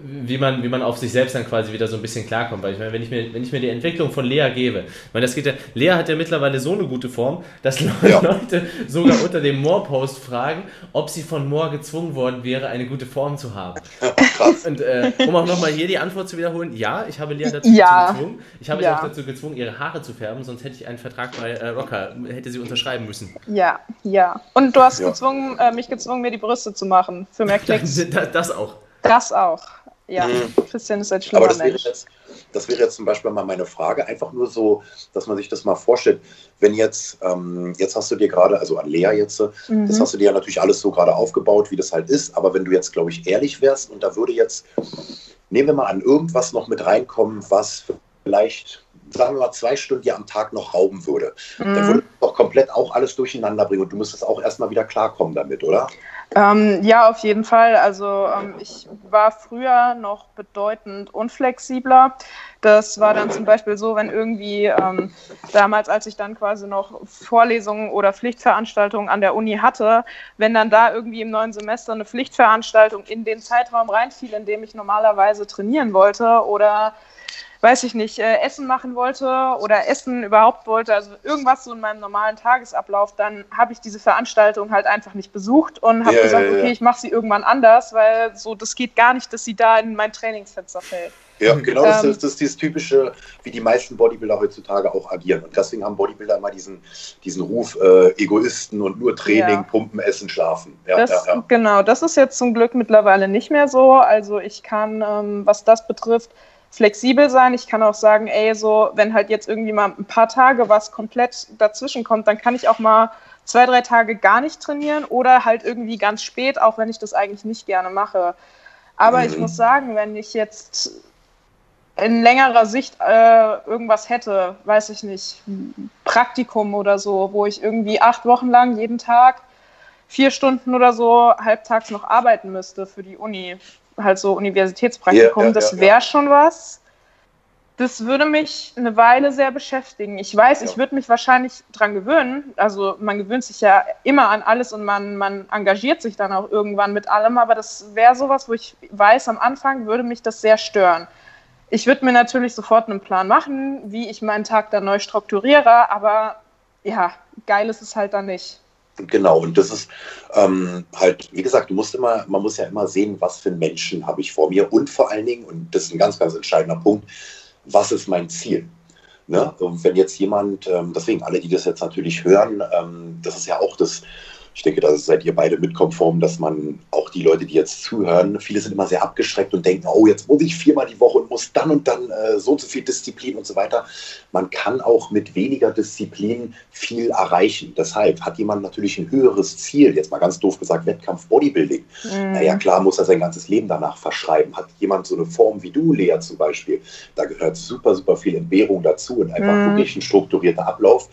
wie man, wie man auf sich selbst dann quasi wieder so ein bisschen klarkommt. Weil ich meine, wenn ich mir, wenn ich mir die Entwicklung von Lea gebe, ich meine, das geht ja, Lea hat ja mittlerweile so eine gute Form, dass ja. Leute sogar unter dem Moore-Post fragen, ob sie von Moore gezwungen worden wäre, eine gute Form zu haben. Krass. Und äh, um auch nochmal hier die Antwort zu wiederholen, ja, ich habe Lea dazu ja. gezwungen. Ich habe ja. sie auch dazu gezwungen, ihre Haare zu färben, sonst hätte ich einen Vertrag bei äh, Rocker, hätte sie unterschreiben müssen. Ja, ja. Und du hast ja. gezwungen, äh, mich gezwungen, mir die Brüste zu machen, für mehr Klicks. das, das auch. Das auch. Ja, mhm. Christian ist ein schlimmer Aber das Mensch. Wäre jetzt, das wäre jetzt zum Beispiel mal meine Frage, einfach nur so, dass man sich das mal vorstellt. Wenn jetzt, ähm, jetzt hast du dir gerade, also an Lea jetzt, mhm. das hast du dir ja natürlich alles so gerade aufgebaut, wie das halt ist. Aber wenn du jetzt, glaube ich, ehrlich wärst und da würde jetzt, nehmen wir mal an, irgendwas noch mit reinkommen, was vielleicht sagen wir mal, zwei Stunden dir am Tag noch rauben würde, mhm. dann würde doch komplett auch alles durcheinander bringen und du müsstest auch erstmal wieder klarkommen damit, oder? Ähm, ja, auf jeden Fall. Also ähm, ich war früher noch bedeutend unflexibler. Das war dann zum Beispiel so, wenn irgendwie ähm, damals, als ich dann quasi noch Vorlesungen oder Pflichtveranstaltungen an der Uni hatte, wenn dann da irgendwie im neuen Semester eine Pflichtveranstaltung in den Zeitraum reinfiel, in dem ich normalerweise trainieren wollte oder weiß ich nicht, äh, Essen machen wollte oder Essen überhaupt wollte, also irgendwas so in meinem normalen Tagesablauf, dann habe ich diese Veranstaltung halt einfach nicht besucht und habe ja, gesagt, ja, ja. okay, ich mache sie irgendwann anders, weil so das geht gar nicht, dass sie da in mein Trainingsfenster fällt. Ja, genau, das, ähm, ist, das ist dieses typische, wie die meisten Bodybuilder heutzutage auch agieren. Und deswegen haben Bodybuilder immer diesen, diesen Ruf, äh, Egoisten und nur Training, ja. Pumpen, Essen, Schlafen. Ja, das, ja. Genau, das ist jetzt zum Glück mittlerweile nicht mehr so. Also ich kann, ähm, was das betrifft, flexibel sein. Ich kann auch sagen, ey, so, wenn halt jetzt irgendwie mal ein paar Tage was komplett dazwischen kommt, dann kann ich auch mal zwei, drei Tage gar nicht trainieren oder halt irgendwie ganz spät, auch wenn ich das eigentlich nicht gerne mache. Aber mhm. ich muss sagen, wenn ich jetzt in längerer Sicht äh, irgendwas hätte, weiß ich nicht, Praktikum oder so, wo ich irgendwie acht Wochen lang jeden Tag vier Stunden oder so halbtags noch arbeiten müsste für die Uni, halt so Universitätspraktikum, yeah, yeah, das wäre schon was. Das würde mich eine Weile sehr beschäftigen. Ich weiß, ja. ich würde mich wahrscheinlich dran gewöhnen. Also man gewöhnt sich ja immer an alles und man, man engagiert sich dann auch irgendwann mit allem, aber das wäre sowas, wo ich weiß, am Anfang würde mich das sehr stören. Ich würde mir natürlich sofort einen Plan machen, wie ich meinen Tag dann neu strukturiere, aber ja, geil ist es halt dann nicht. Genau, und das ist ähm, halt, wie gesagt, du musst immer, man muss ja immer sehen, was für Menschen habe ich vor mir und vor allen Dingen, und das ist ein ganz, ganz entscheidender Punkt, was ist mein Ziel? Ne? Und wenn jetzt jemand, ähm, deswegen alle, die das jetzt natürlich hören, ähm, das ist ja auch das, ich denke, da seid ihr beide mit konform, dass man auch die Leute, die jetzt zuhören, viele sind immer sehr abgeschreckt und denken, oh, jetzt muss ich viermal die Woche und muss dann und dann äh, so und so viel Disziplin und so weiter. Man kann auch mit weniger Disziplin viel erreichen. Deshalb hat jemand natürlich ein höheres Ziel, jetzt mal ganz doof gesagt, Wettkampf Bodybuilding. Mhm. Naja, klar muss er sein ganzes Leben danach verschreiben. Hat jemand so eine Form wie du, Lea zum Beispiel, da gehört super, super viel Entbehrung dazu und einfach mhm. wirklich ein strukturierter Ablauf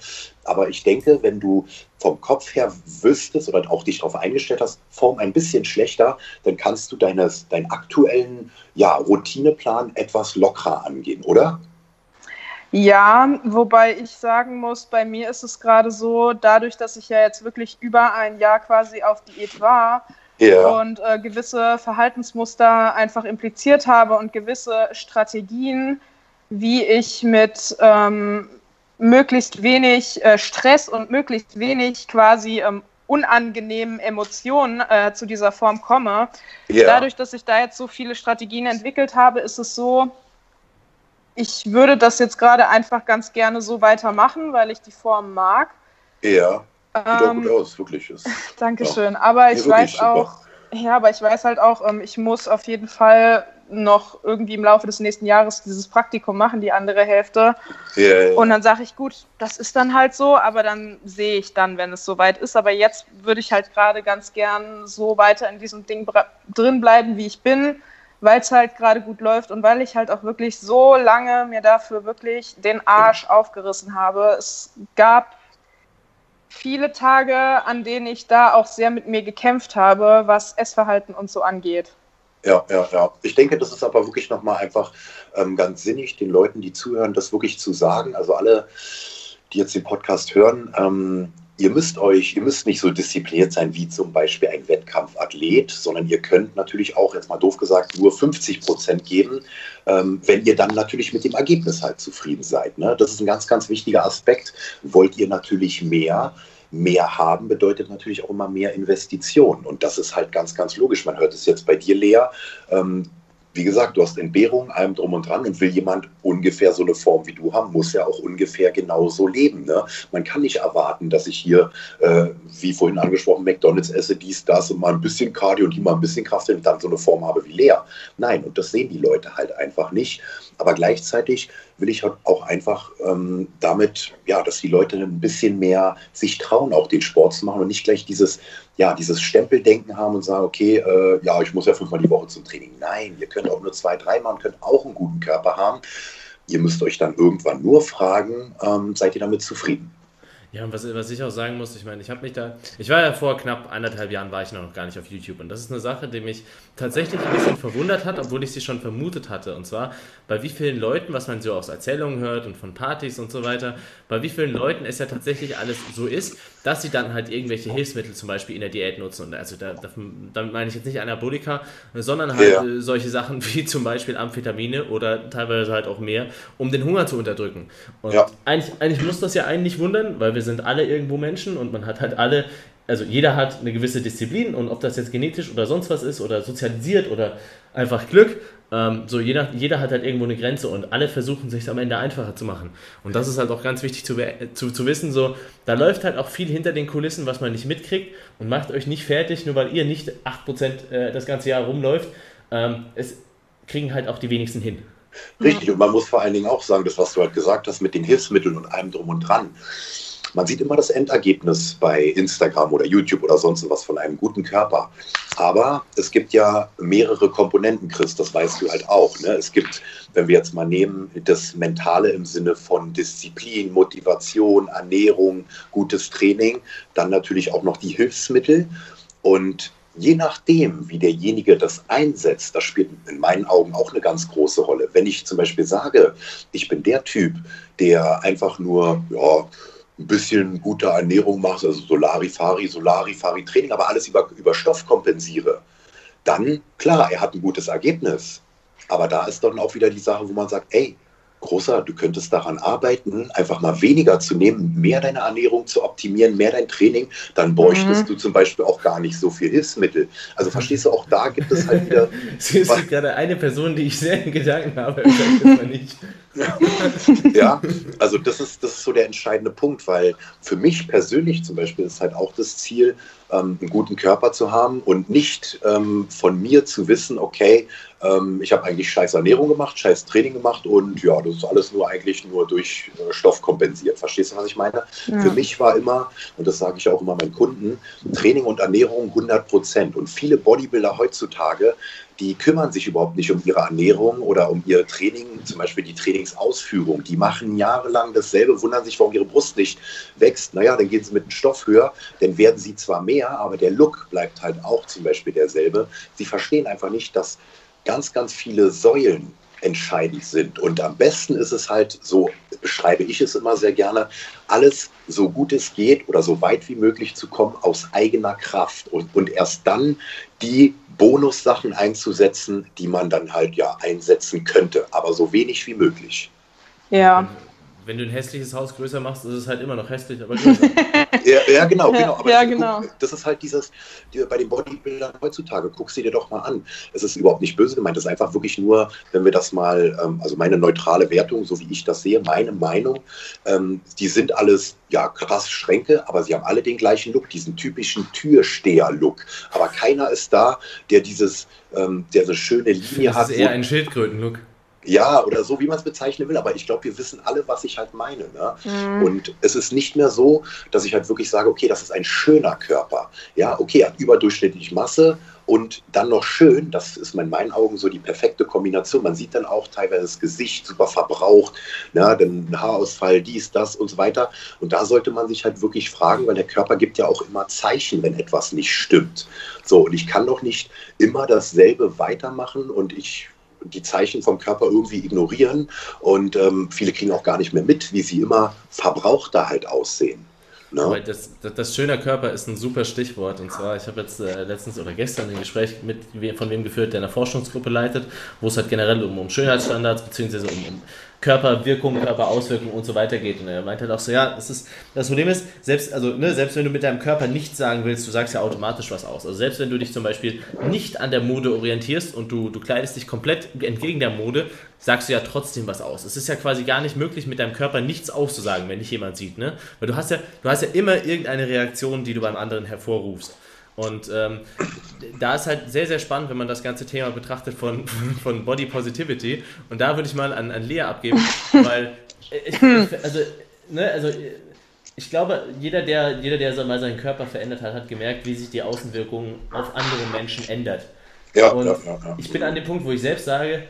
aber ich denke, wenn du vom Kopf her wüsstest oder auch dich darauf eingestellt hast, Form ein bisschen schlechter, dann kannst du deines, deinen aktuellen ja, Routineplan etwas lockerer angehen, oder? Ja, wobei ich sagen muss, bei mir ist es gerade so, dadurch, dass ich ja jetzt wirklich über ein Jahr quasi auf Diät war ja. und äh, gewisse Verhaltensmuster einfach impliziert habe und gewisse Strategien, wie ich mit ähm, möglichst wenig äh, Stress und möglichst wenig quasi ähm, unangenehmen Emotionen äh, zu dieser Form komme. Ja. Dadurch, dass ich da jetzt so viele Strategien entwickelt habe, ist es so, ich würde das jetzt gerade einfach ganz gerne so weitermachen, weil ich die Form mag. Ja. Sieht auch gut aus, wirklich. Ist, Dankeschön. Ja. Aber ich ja, weiß auch, ja, aber ich weiß halt auch, ähm, ich muss auf jeden Fall noch irgendwie im Laufe des nächsten Jahres dieses Praktikum machen, die andere Hälfte. Yeah, Und dann sage ich, gut, das ist dann halt so, aber dann sehe ich dann, wenn es soweit ist. Aber jetzt würde ich halt gerade ganz gern so weiter in diesem Ding drin bleiben, wie ich bin, weil es halt gerade gut läuft und weil ich halt auch wirklich so lange mir dafür wirklich den Arsch aufgerissen habe. Es gab viele Tage, an denen ich da auch sehr mit mir gekämpft habe, was Essverhalten und so angeht. Ja, ja, ja. Ich denke, das ist aber wirklich nochmal einfach ähm, ganz sinnig, den Leuten, die zuhören, das wirklich zu sagen. Also alle, die jetzt den Podcast hören, ähm, ihr müsst euch, ihr müsst nicht so diszipliniert sein wie zum Beispiel ein Wettkampfathlet, sondern ihr könnt natürlich auch, jetzt mal doof gesagt, nur 50 Prozent geben, ähm, wenn ihr dann natürlich mit dem Ergebnis halt zufrieden seid. Ne? Das ist ein ganz, ganz wichtiger Aspekt. Wollt ihr natürlich mehr, mehr haben bedeutet natürlich auch immer mehr Investitionen. Und das ist halt ganz, ganz logisch. Man hört es jetzt bei dir, Lea. Ähm, wie gesagt, du hast Entbehrung, allem drum und dran und will jemand ungefähr so eine Form wie du haben, muss ja auch ungefähr genauso leben. Ne? Man kann nicht erwarten, dass ich hier, äh, wie vorhin angesprochen, McDonalds esse, dies, das und mal ein bisschen Cardio und hier mal ein bisschen Kraft und dann so eine Form habe wie Lea. Nein, und das sehen die Leute halt einfach nicht. Aber gleichzeitig will ich halt auch einfach ähm, damit, ja, dass die Leute ein bisschen mehr sich trauen, auch den Sport zu machen und nicht gleich dieses, ja, dieses Stempeldenken haben und sagen, okay, äh, ja, ich muss ja fünfmal die Woche zum Training. Nein, ihr könnt auch nur zwei, dreimal und könnt auch einen guten Körper haben. Ihr müsst euch dann irgendwann nur fragen, ähm, seid ihr damit zufrieden? Ja, und was, was ich auch sagen muss, ich meine, ich habe mich da, ich war ja vor knapp anderthalb Jahren, war ich noch gar nicht auf YouTube. Und das ist eine Sache, die mich tatsächlich ein bisschen verwundert hat, obwohl ich sie schon vermutet hatte. Und zwar, bei wie vielen Leuten, was man so aus Erzählungen hört und von Partys und so weiter, bei wie vielen Leuten es ja tatsächlich alles so ist, dass sie dann halt irgendwelche Hilfsmittel zum Beispiel in der Diät nutzen. Und also da, damit meine ich jetzt nicht Anabolika, sondern halt ja. Äh, solche Sachen wie zum Beispiel Amphetamine oder teilweise halt auch mehr, um den Hunger zu unterdrücken. Und ja. eigentlich, eigentlich muss das ja eigentlich wundern, weil wir sind alle irgendwo Menschen und man hat halt alle also jeder hat eine gewisse Disziplin und ob das jetzt genetisch oder sonst was ist oder sozialisiert oder einfach Glück, ähm, so jeder, jeder hat halt irgendwo eine Grenze und alle versuchen sich am Ende einfacher zu machen. Und das ist halt auch ganz wichtig zu, zu, zu wissen, so, da läuft halt auch viel hinter den Kulissen, was man nicht mitkriegt und macht euch nicht fertig, nur weil ihr nicht 8% äh, das ganze Jahr rumläuft. Ähm, es kriegen halt auch die wenigsten hin. Richtig, und man muss vor allen Dingen auch sagen, das, was du halt gesagt hast mit den Hilfsmitteln und allem drum und dran man sieht immer das Endergebnis bei Instagram oder YouTube oder sonst was von einem guten Körper. Aber es gibt ja mehrere Komponenten, Chris, das weißt du halt auch. Ne? Es gibt, wenn wir jetzt mal nehmen, das Mentale im Sinne von Disziplin, Motivation, Ernährung, gutes Training, dann natürlich auch noch die Hilfsmittel. Und je nachdem, wie derjenige das einsetzt, das spielt in meinen Augen auch eine ganz große Rolle. Wenn ich zum Beispiel sage, ich bin der Typ, der einfach nur, ja, ein bisschen gute Ernährung machst, also Solarifari, Solarifari-Training, aber alles über, über Stoff kompensiere, dann, klar, er hat ein gutes Ergebnis. Aber da ist dann auch wieder die Sache, wo man sagt, ey, Großer, du könntest daran arbeiten, einfach mal weniger zu nehmen, mehr deine Ernährung zu optimieren, mehr dein Training, dann bräuchtest mhm. du zum Beispiel auch gar nicht so viel Hilfsmittel. Also verstehst du, auch da gibt es halt wieder. Es ist gerade eine Person, die ich sehr in Gedanken habe, ich sage das mal nicht. ja, also das ist, das ist so der entscheidende Punkt, weil für mich persönlich zum Beispiel ist halt auch das Ziel, ähm, einen guten Körper zu haben und nicht ähm, von mir zu wissen, okay, ähm, ich habe eigentlich scheiß Ernährung gemacht, scheiß Training gemacht und ja, das ist alles nur eigentlich nur durch äh, Stoff kompensiert. Verstehst du, was ich meine? Ja. Für mich war immer, und das sage ich auch immer meinen Kunden, Training und Ernährung 100 Prozent. Und viele Bodybuilder heutzutage die kümmern sich überhaupt nicht um ihre Ernährung oder um ihr Training, zum Beispiel die Trainingsausführung. Die machen jahrelang dasselbe, wundern sich, warum ihre Brust nicht wächst. Naja, dann gehen sie mit dem Stoff höher, dann werden sie zwar mehr, aber der Look bleibt halt auch zum Beispiel derselbe. Sie verstehen einfach nicht, dass ganz, ganz viele Säulen entscheidend sind. Und am besten ist es halt, so beschreibe ich es immer sehr gerne, alles so gut es geht oder so weit wie möglich zu kommen aus eigener Kraft und, und erst dann die Bonussachen einzusetzen, die man dann halt ja einsetzen könnte, aber so wenig wie möglich. Ja. Wenn du ein hässliches Haus größer machst, ist es halt immer noch hässlich, aber größer. ja, ja, genau, genau. Aber ja, genau. Guck, das ist halt dieses, die, bei den Bodybuildern heutzutage, guck sie dir doch mal an. Es ist überhaupt nicht böse gemeint, es ist einfach wirklich nur, wenn wir das mal, ähm, also meine neutrale Wertung, so wie ich das sehe, meine Meinung, ähm, die sind alles, ja, krass Schränke, aber sie haben alle den gleichen Look, diesen typischen Türsteher-Look. Aber keiner ist da, der dieses, ähm, der so schöne Linie hat. Das ist eher ein Schildkröten-Look. Ja, oder so, wie man es bezeichnen will. Aber ich glaube, wir wissen alle, was ich halt meine. Ne? Mhm. Und es ist nicht mehr so, dass ich halt wirklich sage, okay, das ist ein schöner Körper. Ja, okay, er hat überdurchschnittlich Masse und dann noch schön, das ist in meinen Augen so die perfekte Kombination. Man sieht dann auch teilweise das Gesicht super verbraucht, ne, dann Haarausfall, dies, das und so weiter. Und da sollte man sich halt wirklich fragen, weil der Körper gibt ja auch immer Zeichen, wenn etwas nicht stimmt. So, und ich kann doch nicht immer dasselbe weitermachen und ich die Zeichen vom Körper irgendwie ignorieren und ähm, viele kriegen auch gar nicht mehr mit, wie sie immer verbrauchter halt aussehen. Ne? Das, das, das schöner Körper ist ein super Stichwort. Und zwar, ich habe jetzt äh, letztens oder gestern ein Gespräch mit von wem geführt, der eine Forschungsgruppe leitet, wo es halt generell um, um Schönheitsstandards bzw. Um, um Körperwirkung, Körperauswirkung und so weiter geht. Und er meint halt auch so, ja, das ist, das Problem ist, selbst, also, ne, selbst wenn du mit deinem Körper nichts sagen willst, du sagst ja automatisch was aus. Also selbst wenn du dich zum Beispiel nicht an der Mode orientierst und du, du kleidest dich komplett entgegen der Mode, sagst du ja trotzdem was aus. Es ist ja quasi gar nicht möglich, mit deinem Körper nichts auszusagen, wenn dich jemand sieht, ne? Weil du hast ja, du hast ja immer irgendeine Reaktion, die du beim anderen hervorrufst. Und ähm, da ist halt sehr, sehr spannend, wenn man das ganze Thema betrachtet von, von Body Positivity. Und da würde ich mal an, an Lea abgeben, weil ich, also, ne, also ich glaube, jeder, der, jeder, der mal seinen Körper verändert hat, hat gemerkt, wie sich die Außenwirkung auf andere Menschen ändert. Ja, und ja, ja, ja. ich bin an dem Punkt, wo ich selbst sage,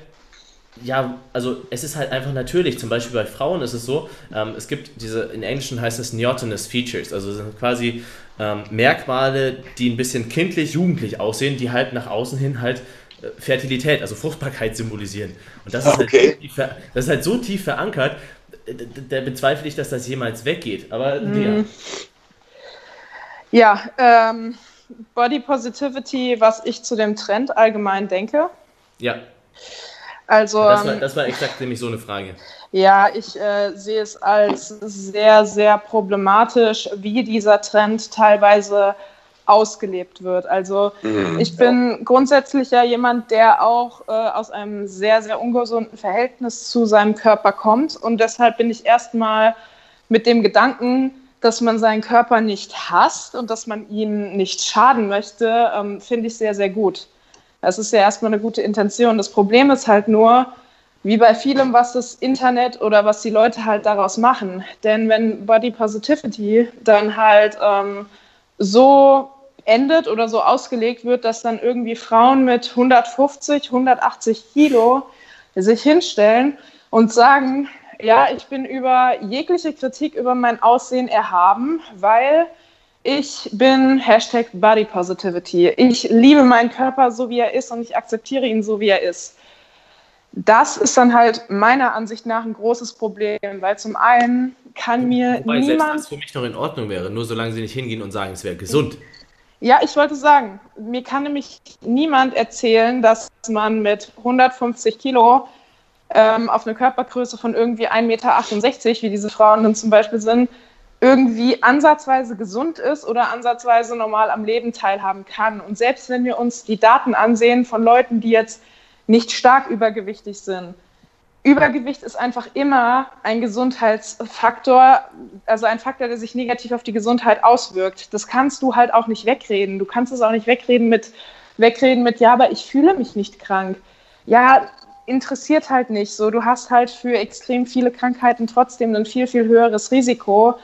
ja, also es ist halt einfach natürlich. Zum Beispiel bei Frauen ist es so, ähm, es gibt diese, in Englischen heißt das Neotenous Features, also sind quasi ähm, Merkmale, die ein bisschen kindlich, jugendlich aussehen, die halt nach außen hin halt äh, Fertilität, also Fruchtbarkeit symbolisieren. Und das ist, halt okay. halt, so das ist halt so tief verankert, da bezweifle ich, dass das jemals weggeht. Aber mhm. ja, ähm, Body Positivity, was ich zu dem Trend allgemein denke. Ja. Also, das, war, ähm, das war exakt nämlich so eine Frage. Ja, ich äh, sehe es als sehr, sehr problematisch, wie dieser Trend teilweise ausgelebt wird. Also mhm, ich bin ja. grundsätzlich ja jemand, der auch äh, aus einem sehr, sehr ungesunden Verhältnis zu seinem Körper kommt. Und deshalb bin ich erstmal mit dem Gedanken, dass man seinen Körper nicht hasst und dass man ihm nicht schaden möchte, ähm, finde ich sehr, sehr gut. Das ist ja erstmal eine gute Intention. Das Problem ist halt nur, wie bei vielem, was das Internet oder was die Leute halt daraus machen. Denn wenn Body Positivity dann halt ähm, so endet oder so ausgelegt wird, dass dann irgendwie Frauen mit 150, 180 Kilo sich hinstellen und sagen, ja, ich bin über jegliche Kritik über mein Aussehen erhaben, weil ich bin Hashtag Body Positivity. Ich liebe meinen Körper so, wie er ist und ich akzeptiere ihn so, wie er ist. Das ist dann halt meiner Ansicht nach ein großes Problem, weil zum einen kann mir Wobei niemand... Selbst das für mich noch in Ordnung wäre, nur solange sie nicht hingehen und sagen, es wäre gesund. Ja, ich wollte sagen, mir kann nämlich niemand erzählen, dass man mit 150 Kilo ähm, auf eine Körpergröße von irgendwie 1,68 Meter, wie diese Frauen dann zum Beispiel sind, irgendwie ansatzweise gesund ist oder ansatzweise normal am Leben teilhaben kann. Und selbst wenn wir uns die Daten ansehen von Leuten, die jetzt nicht stark übergewichtig sind, Übergewicht ist einfach immer ein Gesundheitsfaktor, also ein Faktor, der sich negativ auf die Gesundheit auswirkt. Das kannst du halt auch nicht wegreden. Du kannst es auch nicht wegreden mit, wegreden mit, ja, aber ich fühle mich nicht krank. Ja, interessiert halt nicht so. Du hast halt für extrem viele Krankheiten trotzdem ein viel, viel höheres Risiko.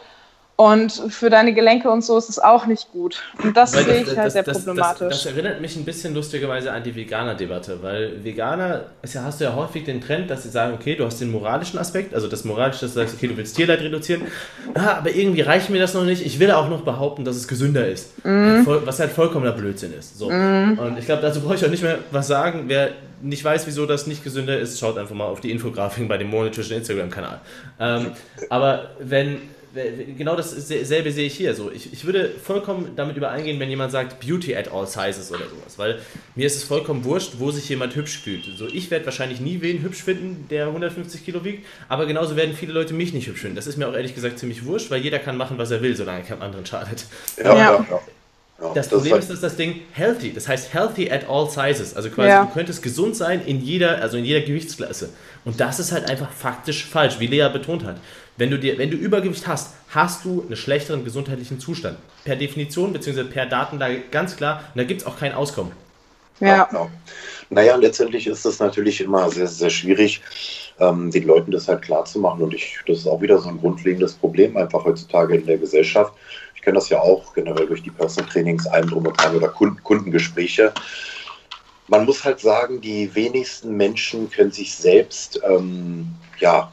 Und für deine Gelenke und so ist es auch nicht gut. Und das, sehe ich halt das, sehr das, problematisch. Das, das, erinnert mich ein bisschen lustigerweise an die Veganer-Debatte, weil Veganer, ja, hast du ja häufig den Trend, dass sie sagen, okay, du hast den moralischen Aspekt, also das moralische, dass du sagst, okay, du willst Tierleid reduzieren, ah, aber irgendwie reicht mir das noch nicht. Ich will auch noch behaupten, dass es gesünder ist. Mm. Was halt vollkommener Blödsinn ist. So. Mm. Und ich glaube, dazu brauche ich auch nicht mehr was sagen. Wer nicht weiß, wieso das nicht gesünder ist, schaut einfach mal auf die Infografiken bei dem monetischen Instagram-Kanal. Ähm, aber wenn genau dasselbe sehe ich hier. So, ich, ich würde vollkommen damit übereingehen, wenn jemand sagt Beauty at all sizes oder sowas, weil mir ist es vollkommen wurscht, wo sich jemand hübsch fühlt. So, ich werde wahrscheinlich nie wen hübsch finden, der 150 Kilo wiegt, aber genauso werden viele Leute mich nicht hübsch finden. Das ist mir auch ehrlich gesagt ziemlich wurscht, weil jeder kann machen, was er will, solange er keinem anderen schadet. Ja, ja. ja. Das, das Problem ist, dass das Ding healthy, das heißt healthy at all sizes. Also quasi, ja. du könntest gesund sein in jeder, also in jeder Gewichtsklasse. Und das ist halt einfach faktisch falsch, wie Lea betont hat. Wenn du, dir, wenn du Übergewicht hast, hast du einen schlechteren gesundheitlichen Zustand. Per Definition, beziehungsweise per Datenlage ganz klar. Und da gibt es auch kein Auskommen. Ja. ja. Naja, letztendlich ist es natürlich immer sehr, sehr schwierig, ähm, den Leuten das halt klar zu machen. Und ich, das ist auch wieder so ein grundlegendes Problem einfach heutzutage in der Gesellschaft. Kenne das ja auch generell durch die Personal Trainings, allem drum und dran oder Kundengespräche. Man muss halt sagen, die wenigsten Menschen können sich selbst ähm, ja,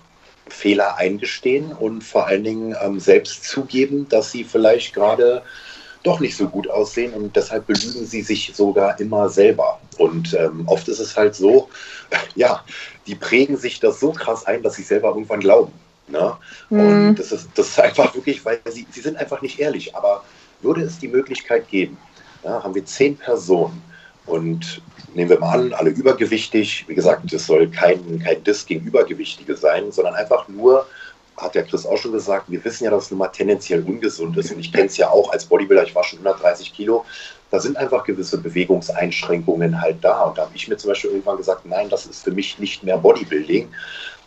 Fehler eingestehen und vor allen Dingen ähm, selbst zugeben, dass sie vielleicht gerade doch nicht so gut aussehen und deshalb belügen sie sich sogar immer selber. Und ähm, oft ist es halt so, ja, die prägen sich das so krass ein, dass sie selber irgendwann glauben. Ne? Mhm. Und das ist, das ist einfach wirklich, weil sie, sie sind einfach nicht ehrlich. Aber würde es die Möglichkeit geben, ja, haben wir zehn Personen und nehmen wir mal an, alle übergewichtig. Wie gesagt, es soll kein, kein Diss gegen Übergewichtige sein, sondern einfach nur, hat der Chris auch schon gesagt, wir wissen ja, dass es nun mal tendenziell ungesund ist. Und ich kenne es ja auch als Bodybuilder, ich war schon 130 Kilo. Da sind einfach gewisse Bewegungseinschränkungen halt da. Und da habe ich mir zum Beispiel irgendwann gesagt, nein, das ist für mich nicht mehr Bodybuilding.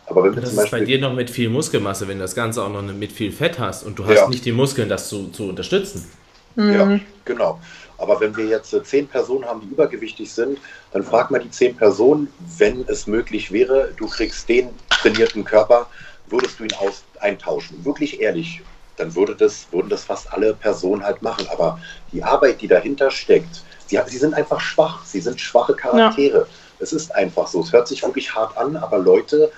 Aber wenn das zum Beispiel, ist bei dir noch mit viel Muskelmasse, wenn du das Ganze auch noch mit viel Fett hast und du hast ja. nicht die Muskeln, das zu, zu unterstützen. Mhm. Ja, genau. Aber wenn wir jetzt äh, zehn Personen haben, die übergewichtig sind, dann fragt man die zehn Personen, wenn es möglich wäre, du kriegst den trainierten Körper, würdest du ihn aus, eintauschen? Wirklich ehrlich, dann würde das, würden das fast alle Personen halt machen. Aber die Arbeit, die dahinter steckt, sie, sie sind einfach schwach, sie sind schwache Charaktere. Ja. Es ist einfach so. Es hört sich wirklich hart an, aber Leute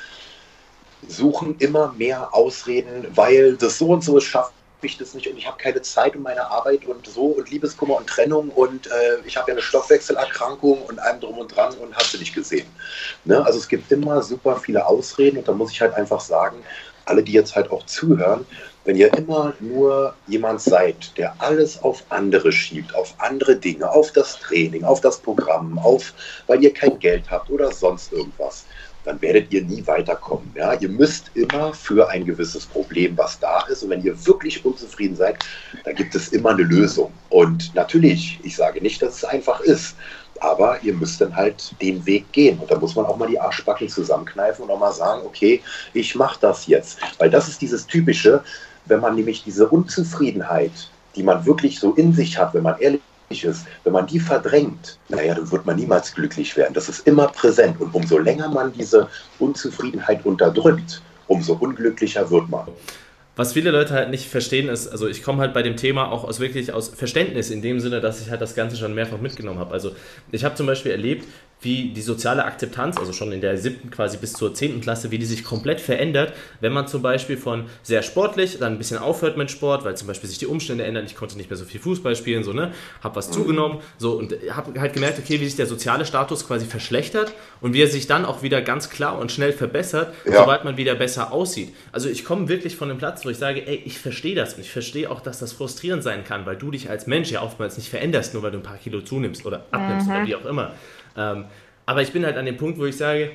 suchen immer mehr Ausreden, weil das so und so es schafft ich das nicht und ich habe keine Zeit um meine Arbeit und so und Liebeskummer und Trennung und äh, ich habe ja eine Stoffwechselerkrankung und allem drum und dran und hast du nicht gesehen. Ne? Also es gibt immer super viele Ausreden und da muss ich halt einfach sagen, alle, die jetzt halt auch zuhören, wenn ihr immer nur jemand seid, der alles auf andere schiebt, auf andere Dinge, auf das Training, auf das Programm, auf, weil ihr kein Geld habt oder sonst irgendwas, dann werdet ihr nie weiterkommen. Ja? Ihr müsst immer für ein gewisses Problem, was da ist, und wenn ihr wirklich unzufrieden seid, dann gibt es immer eine Lösung. Und natürlich, ich sage nicht, dass es einfach ist, aber ihr müsst dann halt den Weg gehen. Und da muss man auch mal die Arschbacken zusammenkneifen und auch mal sagen, okay, ich mache das jetzt. Weil das ist dieses Typische, wenn man nämlich diese Unzufriedenheit, die man wirklich so in sich hat, wenn man ehrlich ist, wenn man die verdrängt, naja, dann wird man niemals glücklich werden. Das ist immer präsent. Und umso länger man diese Unzufriedenheit unterdrückt, umso unglücklicher wird man. Was viele Leute halt nicht verstehen ist, also ich komme halt bei dem Thema auch aus wirklich aus Verständnis in dem Sinne, dass ich halt das Ganze schon mehrfach mitgenommen habe. Also ich habe zum Beispiel erlebt, wie die soziale Akzeptanz, also schon in der siebten quasi bis zur zehnten Klasse, wie die sich komplett verändert, wenn man zum Beispiel von sehr sportlich dann ein bisschen aufhört mit Sport, weil zum Beispiel sich die Umstände ändern, ich konnte nicht mehr so viel Fußball spielen, so, ne, hab was mhm. zugenommen, so, und hab halt gemerkt, okay, wie sich der soziale Status quasi verschlechtert und wie er sich dann auch wieder ganz klar und schnell verbessert, ja. sobald man wieder besser aussieht. Also ich komme wirklich von einem Platz, wo ich sage, ey, ich verstehe das und ich verstehe auch, dass das frustrierend sein kann, weil du dich als Mensch ja oftmals nicht veränderst, nur weil du ein paar Kilo zunimmst oder abnimmst mhm. oder wie auch immer. Ähm, aber ich bin halt an dem Punkt, wo ich sage,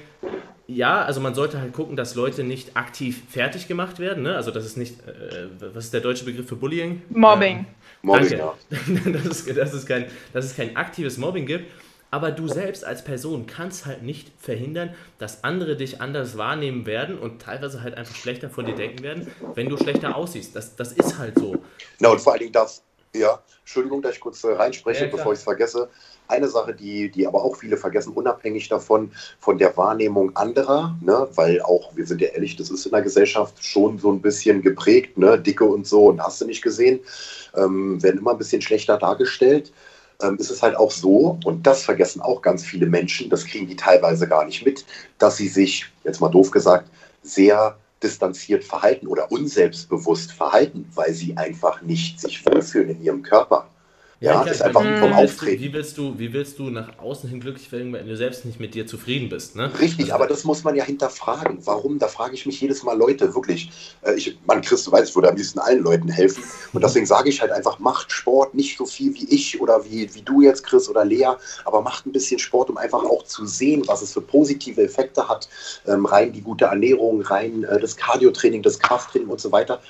ja, also man sollte halt gucken, dass Leute nicht aktiv fertig gemacht werden. Ne? Also das ist nicht, äh, was ist der deutsche Begriff für Bullying? Mobbing. Ähm, Mobbing, danke. ja. dass, es, dass, es kein, dass es kein aktives Mobbing gibt. Aber du selbst als Person kannst halt nicht verhindern, dass andere dich anders wahrnehmen werden und teilweise halt einfach schlechter von dir denken werden, wenn du schlechter aussiehst. Das, das ist halt so. Na, und vor allen Dingen das, ja, Entschuldigung, dass ich kurz äh, reinspreche, ja, bevor ich es vergesse. Eine Sache, die, die aber auch viele vergessen, unabhängig davon, von der Wahrnehmung anderer, ne, weil auch, wir sind ja ehrlich, das ist in der Gesellschaft schon so ein bisschen geprägt, ne, Dicke und so, und hast du nicht gesehen, ähm, werden immer ein bisschen schlechter dargestellt. Ähm, ist es halt auch so, und das vergessen auch ganz viele Menschen, das kriegen die teilweise gar nicht mit, dass sie sich, jetzt mal doof gesagt, sehr distanziert verhalten oder unselbstbewusst verhalten, weil sie einfach nicht sich wohlfühlen in ihrem Körper. Ja, ja ist einfach vom Auftreten. Wie willst, du, wie willst du nach außen hin glücklich werden, wenn du selbst nicht mit dir zufrieden bist? Ne? Richtig, also, aber das muss man ja hinterfragen. Warum? Da frage ich mich jedes Mal Leute, wirklich. Äh, ich, Mann, Chris, du weißt, ich würde am liebsten allen Leuten helfen. Und deswegen sage ich halt einfach, macht Sport nicht so viel wie ich oder wie, wie du jetzt, Chris oder Lea, aber macht ein bisschen Sport, um einfach auch zu sehen, was es für positive Effekte hat. Ähm, rein die gute Ernährung, rein äh, das Cardiotraining, das Krafttraining und so weiter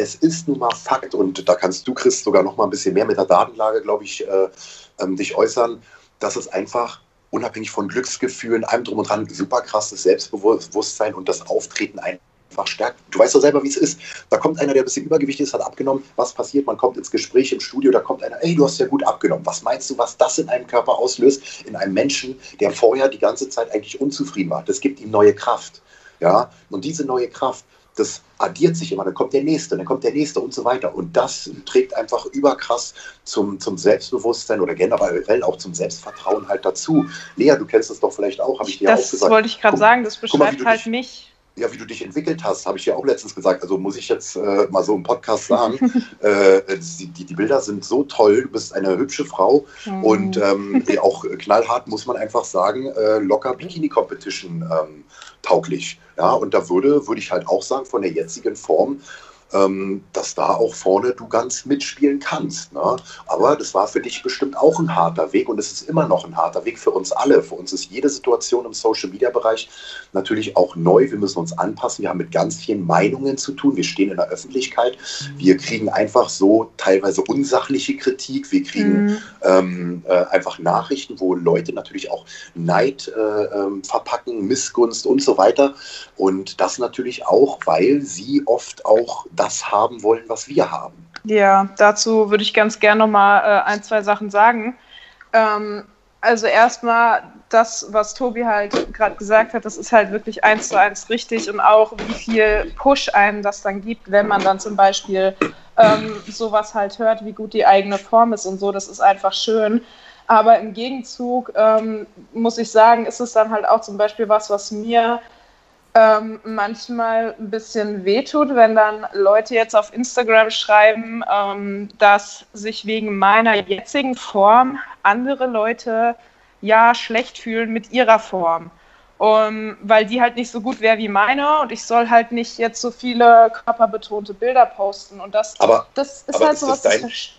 es ist nun mal Fakt, und da kannst du, Chris, sogar noch mal ein bisschen mehr mit der Datenlage, glaube ich, äh, ähm, dich äußern, dass es einfach unabhängig von Glücksgefühlen, allem drum und dran, super krasses Selbstbewusstsein und das Auftreten einfach stärkt. Du weißt doch selber, wie es ist. Da kommt einer, der ein bisschen übergewichtig ist, hat abgenommen. Was passiert? Man kommt ins Gespräch im Studio, da kommt einer, ey, du hast ja gut abgenommen. Was meinst du, was das in einem Körper auslöst? In einem Menschen, der vorher die ganze Zeit eigentlich unzufrieden war. Das gibt ihm neue Kraft. Ja, und diese neue Kraft, das addiert sich immer, dann kommt der nächste, dann kommt der nächste und so weiter. Und das trägt einfach überkrass zum, zum Selbstbewusstsein oder generell auch zum Selbstvertrauen halt dazu. Lea, du kennst das doch vielleicht auch, habe ich dir das auch gesagt. Das wollte ich gerade sagen, das beschreibt mal, halt dich, mich. Ja, wie du dich entwickelt hast, habe ich ja auch letztens gesagt. Also muss ich jetzt äh, mal so im Podcast sagen. äh, die, die, Bilder sind so toll. Du bist eine hübsche Frau mhm. und ähm, auch knallhart, muss man einfach sagen, äh, locker Bikini-Competition ähm, tauglich. Ja, und da würde, würde ich halt auch sagen, von der jetzigen Form ähm, dass da auch vorne du ganz mitspielen kannst. Ne? Aber das war für dich bestimmt auch ein harter Weg und es ist immer noch ein harter Weg für uns alle. Für uns ist jede Situation im Social-Media-Bereich natürlich auch neu. Wir müssen uns anpassen. Wir haben mit ganz vielen Meinungen zu tun. Wir stehen in der Öffentlichkeit. Wir kriegen einfach so teilweise unsachliche Kritik. Wir kriegen mhm. ähm, äh, einfach Nachrichten, wo Leute natürlich auch Neid äh, äh, verpacken, Missgunst und so weiter. Und das natürlich auch, weil sie oft auch das haben wollen, was wir haben. Ja, dazu würde ich ganz gerne noch mal äh, ein, zwei Sachen sagen. Ähm, also erstmal das, was Tobi halt gerade gesagt hat, das ist halt wirklich eins zu eins richtig und auch wie viel Push einem das dann gibt, wenn man dann zum Beispiel ähm, sowas halt hört, wie gut die eigene Form ist und so, das ist einfach schön. Aber im Gegenzug ähm, muss ich sagen, ist es dann halt auch zum Beispiel was, was mir ähm, manchmal ein bisschen wehtut, wenn dann Leute jetzt auf Instagram schreiben, ähm, dass sich wegen meiner jetzigen Form andere Leute ja schlecht fühlen mit ihrer Form. Um, weil die halt nicht so gut wäre wie meine und ich soll halt nicht jetzt so viele körperbetonte Bilder posten. Und das, aber, das ist halt. Dein, das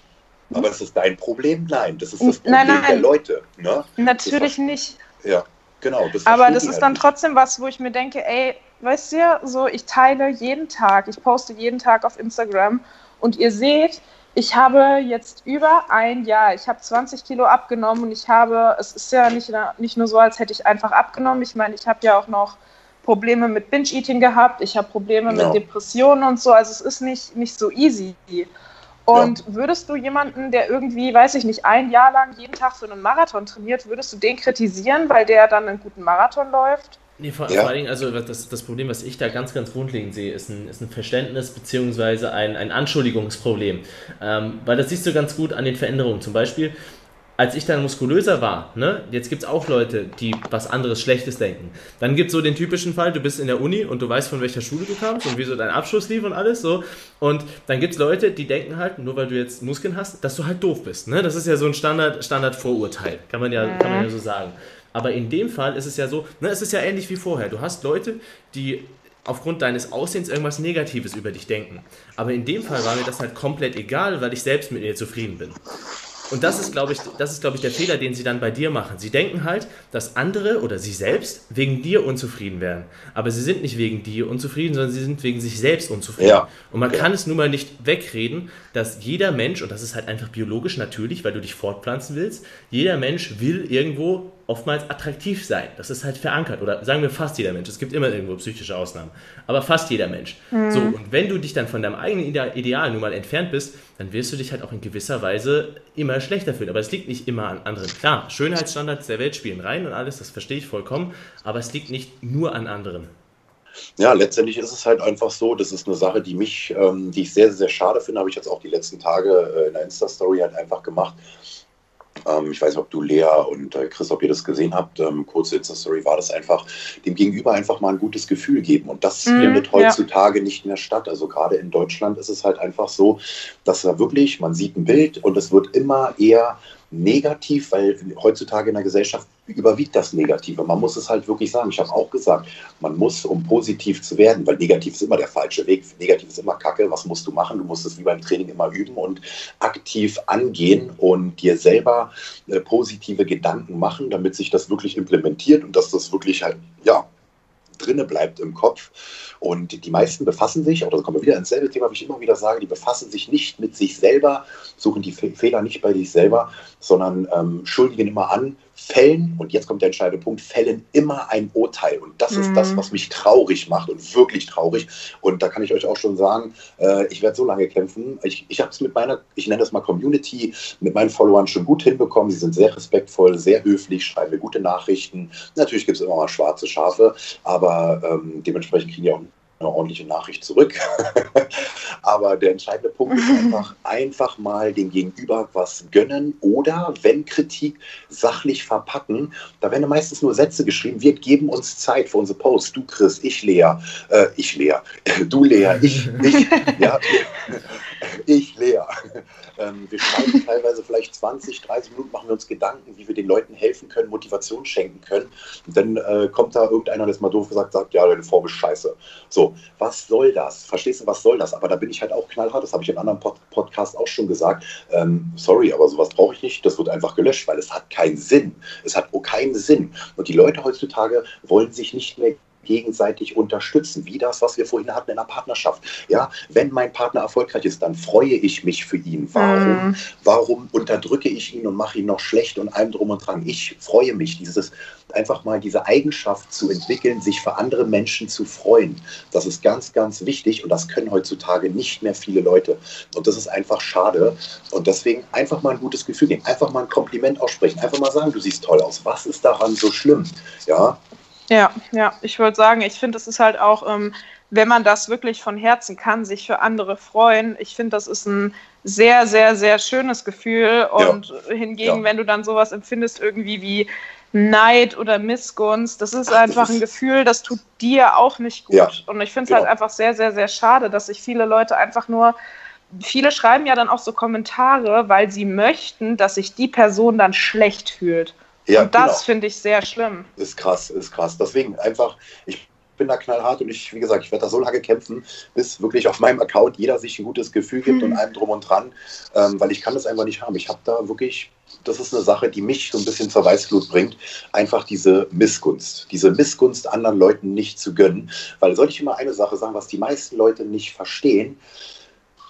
aber ist das dein Problem? Nein, das ist das Problem nein, nein, der Leute. Ne? Natürlich nicht. Ja. Genau, das Aber das ist halt dann nicht. trotzdem was, wo ich mir denke, ey, weißt du, so ich teile jeden Tag, ich poste jeden Tag auf Instagram und ihr seht, ich habe jetzt über ein Jahr, ich habe 20 Kilo abgenommen und ich habe, es ist ja nicht, nicht nur so, als hätte ich einfach abgenommen. Ich meine, ich habe ja auch noch Probleme mit Binge-Eating gehabt, ich habe Probleme genau. mit Depressionen und so, also es ist nicht, nicht so easy. Und ja. würdest du jemanden, der irgendwie, weiß ich nicht, ein Jahr lang jeden Tag für einen Marathon trainiert, würdest du den kritisieren, weil der dann einen guten Marathon läuft? Nee, vor, ja. vor allen Dingen, also das, das Problem, was ich da ganz, ganz grundlegend sehe, ist ein, ist ein Verständnis bzw. Ein, ein Anschuldigungsproblem. Ähm, weil das siehst du ganz gut an den Veränderungen. Zum Beispiel, als ich dann muskulöser war, ne, jetzt gibt es auch Leute, die was anderes Schlechtes denken. Dann gibt es so den typischen Fall, du bist in der Uni und du weißt, von welcher Schule du kamst und wie so dein Abschluss lief und alles so. Und dann gibt es Leute, die denken halt, nur weil du jetzt Muskeln hast, dass du halt doof bist. Ne? Das ist ja so ein Standard, Standard-Vorurteil, kann, man ja, kann man ja so sagen. Aber in dem Fall ist es ja so, ne, es ist ja ähnlich wie vorher. Du hast Leute, die aufgrund deines Aussehens irgendwas Negatives über dich denken. Aber in dem Fall war mir das halt komplett egal, weil ich selbst mit mir zufrieden bin. Und das ist, glaube ich, das ist, glaube ich, der Fehler, den sie dann bei dir machen. Sie denken halt, dass andere oder sie selbst wegen dir unzufrieden wären. Aber sie sind nicht wegen dir unzufrieden, sondern sie sind wegen sich selbst unzufrieden. Ja. Und man kann es nun mal nicht wegreden, dass jeder Mensch, und das ist halt einfach biologisch natürlich, weil du dich fortpflanzen willst, jeder Mensch will irgendwo oftmals attraktiv sein. Das ist halt verankert. Oder sagen wir fast jeder Mensch. Es gibt immer irgendwo psychische Ausnahmen. Aber fast jeder Mensch. Mhm. So, und wenn du dich dann von deinem eigenen Ideal nun mal entfernt bist, dann wirst du dich halt auch in gewisser Weise immer schlechter fühlen. Aber es liegt nicht immer an anderen. Klar, Schönheitsstandards der Welt spielen rein und alles, das verstehe ich vollkommen. Aber es liegt nicht nur an anderen. Ja, letztendlich ist es halt einfach so, das ist eine Sache, die mich, ähm, die ich sehr, sehr schade finde, habe ich jetzt auch die letzten Tage äh, in der Insta-Story halt einfach gemacht Ähm, ich weiß nicht, ob du Lea und äh, Chris, ob ihr das gesehen habt. Ähm, kurze Insta-Story war das einfach, dem Gegenüber einfach mal ein gutes Gefühl geben. Und das mm, findet heutzutage ja. nicht mehr statt. Also gerade in Deutschland ist es halt einfach so, dass da wirklich, man sieht ein Bild und es wird immer eher negativ, weil heutzutage in der Gesellschaft überwiegt das Negative. Man muss es halt wirklich sagen. Ich habe auch gesagt, man muss, um positiv zu werden, weil negativ ist immer der falsche Weg. Negativ ist immer Kacke. Was musst du machen? Du musst es wie beim Training immer üben und aktiv angehen und dir selber äh, positive Gedanken machen, damit sich das wirklich implementiert und dass das wirklich halt, ja, drinne bleibt im Kopf. Und die meisten befassen sich, oder kommen wir wieder ins selbe Thema, wie ich immer wieder sage, die befassen sich nicht mit sich selber, suchen die Fehler nicht bei sich selber, sondern ähm, schuldigen immer an, fällen, und jetzt kommt der entscheidende Punkt, fällen immer ein Urteil. Und das mhm. ist das, mhm. was mich traurig macht und wirklich traurig. Und da kann ich euch auch schon sagen, äh, ich werde so lange kämpfen. Ich, ich habe es mit meiner, ich nenne das mal Community, mit meinen Followern schon gut hinbekommen. Sie sind sehr respektvoll, sehr höflich, schreiben mir gute Nachrichten. Natürlich gibt es immer mal schwarze Schafe, aber ähm, dementsprechend kriegen die auch eine ordentliche Nachricht zurück. Aber der entscheidende Punkt ist einfach, einfach mal dem Gegenüber was gönnen oder, wenn Kritik, sachlich verpacken. Da werden meistens nur Sätze geschrieben. Wir geben uns Zeit für unsere Posts. Du, Chris, ich, Lea, äh, ich, Lea, du, Lea, ich, ich, ja, ich, Lea. Ähm, wir schreiben teilweise vielleicht 20, 30 Minuten, machen wir uns Gedanken, wie wir den Leuten helfen können, Motivation schenken können. Und dann äh, kommt da irgendeiner, der ist mal doof gesagt, sagt, ja, deine Form ist scheiße. So, was soll das? Verstehst du, was soll das? Aber da bin ich halt auch knallhart, das habe ich in anderen Pod Podcasts auch schon gesagt. Ähm, sorry, aber sowas brauche ich nicht. Das wird einfach gelöscht, weil es hat keinen Sinn. Es hat keinen Sinn. Und die Leute heutzutage wollen sich nicht mehr gegenseitig unterstützen, wie das, was wir vorhin hatten in der Partnerschaft. Ja, wenn mein Partner erfolgreich ist, dann freue ich mich für ihn. Warum, mm. warum unterdrücke ich ihn und mache ihn noch schlecht und allem drum und dran? Ich freue mich, dieses einfach mal diese Eigenschaft zu entwickeln, sich für andere Menschen zu freuen. Das ist ganz, ganz wichtig und das können heutzutage nicht mehr viele Leute. Und das ist einfach schade. Und deswegen einfach mal ein gutes Gefühl geben, einfach mal ein Kompliment aussprechen, einfach mal sagen, du siehst toll aus. Was ist daran so schlimm? Ja, ja, ja, ich würde sagen, ich finde, es ist halt auch, ähm, wenn man das wirklich von Herzen kann, sich für andere freuen. Ich finde, das ist ein sehr, sehr, sehr schönes Gefühl. Und ja. hingegen, ja. wenn du dann sowas empfindest, irgendwie wie Neid oder Missgunst, das ist einfach ein Gefühl, das tut dir auch nicht gut. Ja. Und ich finde es halt genau. halt einfach sehr, sehr, sehr schade, dass sich viele Leute einfach nur viele schreiben ja dann auch so Kommentare, weil sie möchten, dass sich die Person dann schlecht fühlt. Ja, und das genau. finde ich sehr schlimm. Ist krass, ist krass. Deswegen einfach, ich bin da knallhart und ich, wie gesagt, ich werde da so lange kämpfen, bis wirklich auf meinem Account jeder sich ein gutes Gefühl gibt mhm. und allem drum und dran, ähm, weil ich kann das einfach nicht haben. Ich habe da wirklich, das ist eine Sache, die mich so ein bisschen zur Weißglut bringt, einfach diese Missgunst, diese Missgunst anderen Leuten nicht zu gönnen, weil soll ich immer eine Sache sagen, was die meisten Leute nicht verstehen,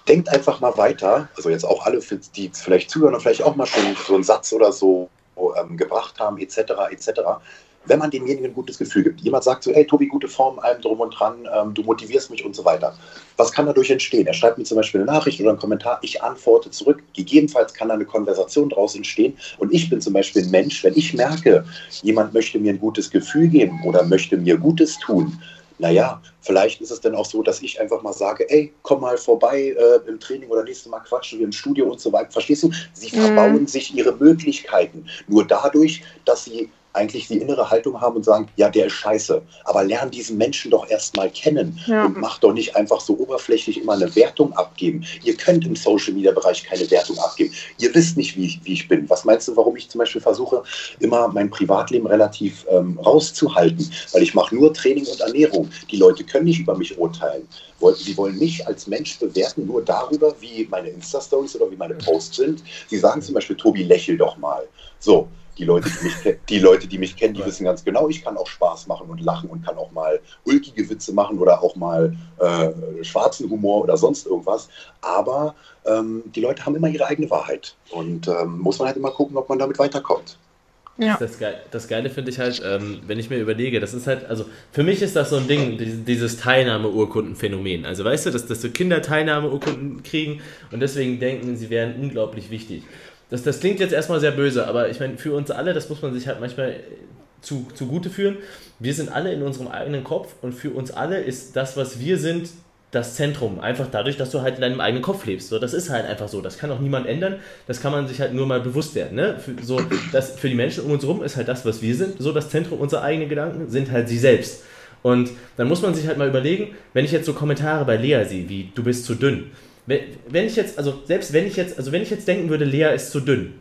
denkt einfach mal weiter, also jetzt auch alle, die vielleicht zuhören und vielleicht auch mal schon so einen Satz oder so ähm, gebracht haben, etc., etc., wenn man demjenigen ein gutes Gefühl gibt. Jemand sagt so, hey Tobi, gute Form, allem drum und dran, ähm, du motivierst mich und so weiter. Was kann dadurch entstehen? Er schreibt mir zum Beispiel eine Nachricht oder einen Kommentar, ich antworte zurück. Gegebenenfalls kann da eine Konversation daraus entstehen. Und ich bin zum Beispiel ein Mensch, wenn ich merke, jemand möchte mir ein gutes Gefühl geben oder möchte mir Gutes tun, naja, vielleicht ist es dann auch so, dass ich einfach mal sage, ey, komm mal vorbei äh, im Training oder nächstes Mal quatschen wir im Studio und so weiter. Verstehst du? Sie mhm. verbauen sich ihre Möglichkeiten nur dadurch, dass sie eigentlich die innere Haltung haben und sagen, ja, der ist scheiße. Aber lern diesen Menschen doch erstmal kennen ja. und mach doch nicht einfach so oberflächlich immer eine Wertung abgeben. Ihr könnt im Social Media Bereich keine Wertung abgeben. Ihr wisst nicht, wie ich, wie ich bin. Was meinst du, warum ich zum Beispiel versuche, immer mein Privatleben relativ ähm, rauszuhalten? Weil ich mache nur Training und Ernährung. Die Leute können nicht über mich urteilen. Sie wollen mich als Mensch bewerten, nur darüber, wie meine Insta-Stories oder wie meine Posts sind. Sie sagen zum Beispiel, Tobi, lächel doch mal. So, die Leute, die mich, die Leute, die mich kennen, die wissen ganz genau, ich kann auch Spaß machen und lachen und kann auch mal ulkige Witze machen oder auch mal äh, schwarzen Humor oder sonst irgendwas. Aber ähm, die Leute haben immer ihre eigene Wahrheit. Und ähm, muss man halt immer gucken, ob man damit weiterkommt. Ja. Das, Geile, das Geile finde ich halt, ähm, wenn ich mir überlege, das ist halt, also für mich ist das so ein Ding, dieses Teilnahmeurkundenphänomen. Also weißt du, dass, dass so Kinder Teilnahmeurkunden kriegen und deswegen denken, sie wären unglaublich wichtig das, das klingt jetzt erstmal sehr böse, aber ich meine, für uns alle, das muss man sich halt manchmal zu, zugute führen. Wir sind alle in unserem eigenen Kopf und für uns alle ist das, was wir sind, das Zentrum. Einfach dadurch, dass du halt in deinem eigenen Kopf lebst. So, das ist halt einfach so. Das kann auch niemand ändern. Das kann man sich halt nur mal bewusst werden. Ne? Für, so, das, für die Menschen um uns herum ist halt das, was wir sind. So das Zentrum unserer eigenen Gedanken sind halt sie selbst. Und dann muss man sich halt mal überlegen, wenn ich jetzt so Kommentare bei Lea sehe, wie du bist zu dünn. Wenn ich jetzt, also selbst wenn ich jetzt, also wenn ich jetzt denken würde, Lea ist zu dünn,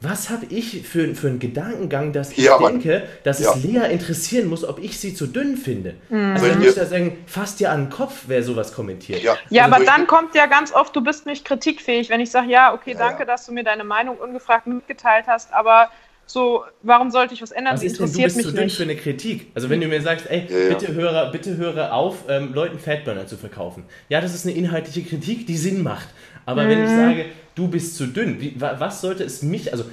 was habe ich für, für einen Gedankengang, dass ich ja, denke, dass ja. es Lea interessieren muss, ob ich sie zu dünn finde? Mhm. Also dann muss ja sagen, fasst dir an den Kopf, wer sowas kommentiert. Ja, ja also aber dann kommt ja ganz oft, du bist nicht kritikfähig, wenn ich sage, ja, okay, danke, dass du mir deine Meinung ungefragt mitgeteilt hast, aber so, warum sollte ich was ändern? Was ist denn, du bist mich zu dünn für eine Kritik? Also wenn du mir sagst, ey, ja, bitte höre, bitte höre auf, ähm, Leuten Fatburner zu verkaufen. Ja, das ist eine inhaltliche Kritik, die Sinn macht. Aber mhm. wenn ich mhm. sage, du bist zu dünn, wie, was sollte es mich, also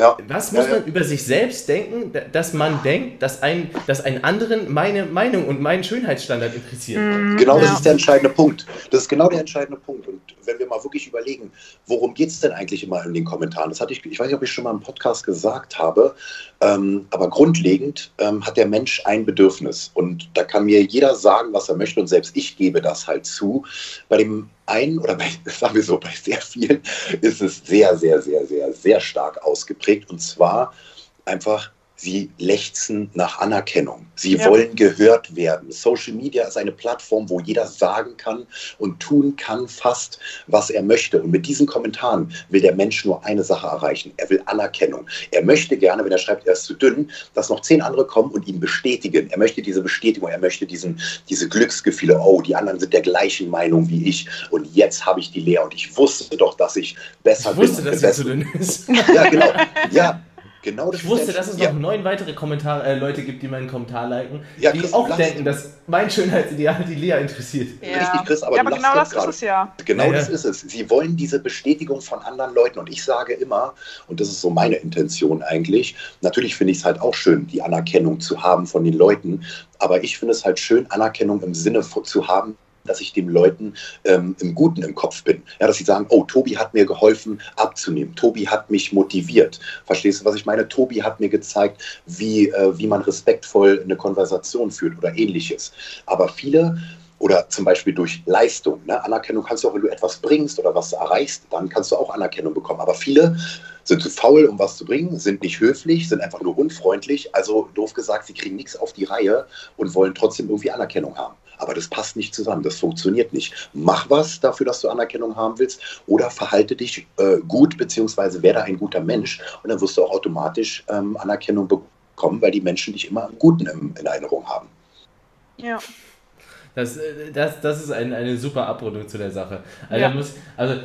ja. Was muss ja, ja. man über sich selbst denken, dass man denkt, dass ein, dass einen anderen meine Meinung und meinen Schönheitsstandard interessiert? Mhm. Genau, das ist der entscheidende Punkt. Das ist genau der entscheidende Punkt. Und wenn wir mal wirklich überlegen, worum geht es denn eigentlich immer in den Kommentaren? Das hatte ich, ich weiß nicht, ob ich schon mal im Podcast gesagt habe, ähm, aber grundlegend ähm, hat der Mensch ein Bedürfnis. Und da kann mir jeder sagen, was er möchte, und selbst ich gebe das halt zu. Bei dem einen oder bei, sagen wir so, bei sehr vielen ist es sehr, sehr, sehr, sehr, sehr stark ausgeprägt. Und zwar einfach Sie lechzen nach Anerkennung. Sie ja. wollen gehört werden. Social Media ist eine Plattform, wo jeder sagen kann und tun kann fast, was er möchte. Und mit diesen Kommentaren will der Mensch nur eine Sache erreichen. Er will Anerkennung. Er möchte gerne, wenn er schreibt, er ist zu dünn, dass noch zehn andere kommen und ihn bestätigen. Er möchte diese Bestätigung, er möchte diesen, diese Glücksgefühle. Oh, die anderen sind der gleichen Meinung wie ich. Und jetzt habe ich die Lehre. Und ich wusste doch, dass ich besser ich wusste, bin. dass sie zu dünn ist. Ja, genau. Ja, Genau das ich wusste, dass es noch neun weitere Kommentar äh, Leute gibt, die meinen Kommentar liken, ja, die auch denken, dass mein Schönheitsideal die Lea interessiert. Ja. Richtig, Chris, aber, ja, aber genau das ist es ja. Genau das ist es. Sie wollen diese Bestätigung von anderen Leuten und ich sage immer, und das ist so meine Intention eigentlich, natürlich finde ich es halt auch schön, die Anerkennung zu haben von den Leuten, aber ich finde es halt schön, Anerkennung im Sinne zu haben, dass ich den Leuten ähm, im Guten im Kopf bin. Ja, dass sie sagen, oh, Tobi hat mir geholfen abzunehmen. Tobi hat mich motiviert. Verstehst du, was ich meine? Tobi hat mir gezeigt, wie, äh, wie man respektvoll eine Konversation führt oder ähnliches. Aber viele oder zum Beispiel durch Leistung. Ne? Anerkennung kannst du auch, wenn du etwas bringst oder was erreichst, dann kannst du auch Anerkennung bekommen. Aber viele sind zu faul, um was zu bringen, sind nicht höflich, sind einfach nur unfreundlich. Also doof gesagt, sie kriegen nichts auf die Reihe und wollen trotzdem irgendwie Anerkennung haben. Aber das passt nicht zusammen, das funktioniert nicht. Mach was dafür, dass du Anerkennung haben willst oder verhalte dich äh, gut, beziehungsweise werde ein guter Mensch und dann wirst du auch automatisch ähm, Anerkennung bekommen, weil die Menschen dich immer im Guten in, in Erinnerung haben. Ja. Das, äh, das, das ist ein, eine super Abrundung zu der Sache. Also, ja. muss, also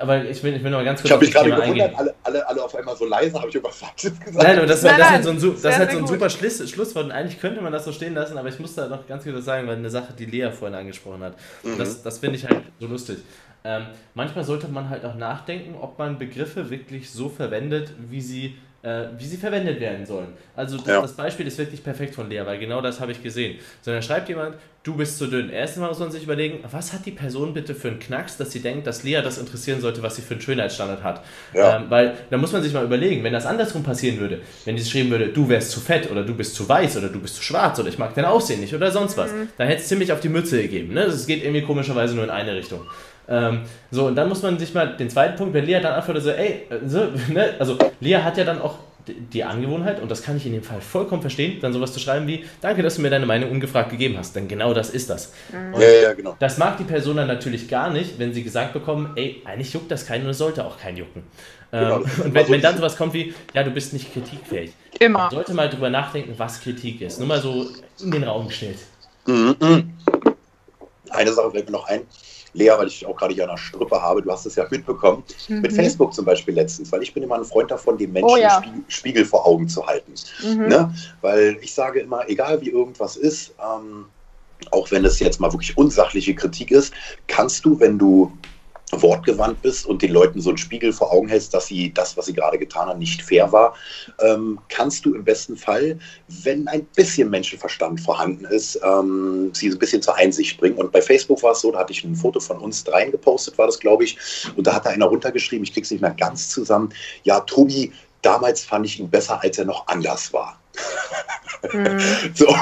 aber ich will, ich will noch mal ganz kurz Ich habe mich gerade gewundert, alle, alle, alle auf einmal so leise, habe ich irgendwas Falsches gesagt? Nein, aber das, nein, das, nein, halt so ein, das halt so ein super Schluss, Schlusswort. Und eigentlich könnte man das so stehen lassen, aber ich muss da noch ganz kurz sagen, weil eine Sache, die Lea vorhin angesprochen hat. Mhm. Das, das finde ich halt so lustig. Ähm, manchmal sollte man halt auch nachdenken, ob man Begriffe wirklich so verwendet, wie sie äh, wie sie verwendet werden sollen. Also das, ja. das, Beispiel ist wirklich perfekt von Lea, weil genau das habe ich gesehen. Sondern schreibt jemand, du bist zu dünn. Erstmal muss man sich überlegen, was hat die Person bitte für einen Knacks, dass sie denkt, dass Lea das interessieren sollte, was sie für einen Schönheitsstandard hat. Ja. Ähm, weil da muss man sich mal überlegen, wenn das andersrum passieren würde, wenn die geschrieben würde, du wärst zu fett oder du bist zu weiß oder du bist zu schwarz oder ich mag dein Aussehen nicht oder sonst was, mhm. dann hätte es ziemlich auf die Mütze gegeben. Ne? Das geht irgendwie komischerweise nur in eine Richtung. Ähm, so, und dann muss man sich mal den zweiten Punkt, wenn Lea dann antwortet so, ey, äh, so, ne? also Lea hat ja dann auch die Angewohnheit, und das kann ich in dem Fall vollkommen verstehen, dann sowas zu schreiben wie, danke, dass du mir deine Meinung ungefragt gegeben hast, denn genau das ist das. Mhm. Ja, ja, genau. Das mag die Person dann natürlich gar nicht, wenn sie gesagt bekommen, ey, eigentlich juckt das keinen und es sollte auch keinen jucken. Genau, ähm, und wenn, wenn dann sowas kommt wie, ja, du bist nicht kritikfähig. Immer. Man sollte mal drüber nachdenken, was Kritik ist. Nur mal so in den Raum gestellt. Mhm. mhm. Eine Sache fällt mir noch ein Lea, weil ich auch gerade hier an der Strippe habe, du hast es ja mitbekommen, mhm. mit Facebook zum Beispiel letztens, weil ich bin immer ein Freund davon, den Menschen oh, ja. Spiegel, Spiegel, vor Augen zu halten. Mhm. Ne? Weil ich sage immer, egal wie irgendwas ist, ähm, auch wenn es jetzt mal wirklich unsachliche Kritik ist, kannst du, wenn du wortgewandt bist und den Leuten so einen Spiegel vor Augen hältst, dass sie das, was sie gerade getan haben, nicht fair war, ähm, kannst du im besten Fall, wenn ein bisschen Menschenverstand vorhanden ist, ähm, sie ein bisschen zur Einsicht bringen. Und bei Facebook war es so, da hatte ich ein Foto von uns dreien gepostet, war das, glaube ich, und da hat da einer runtergeschrieben, ich krieg's nicht mehr ganz zusammen, ja, Tobi, damals fand ich ihn besser, als er noch anders war. Mhm. So,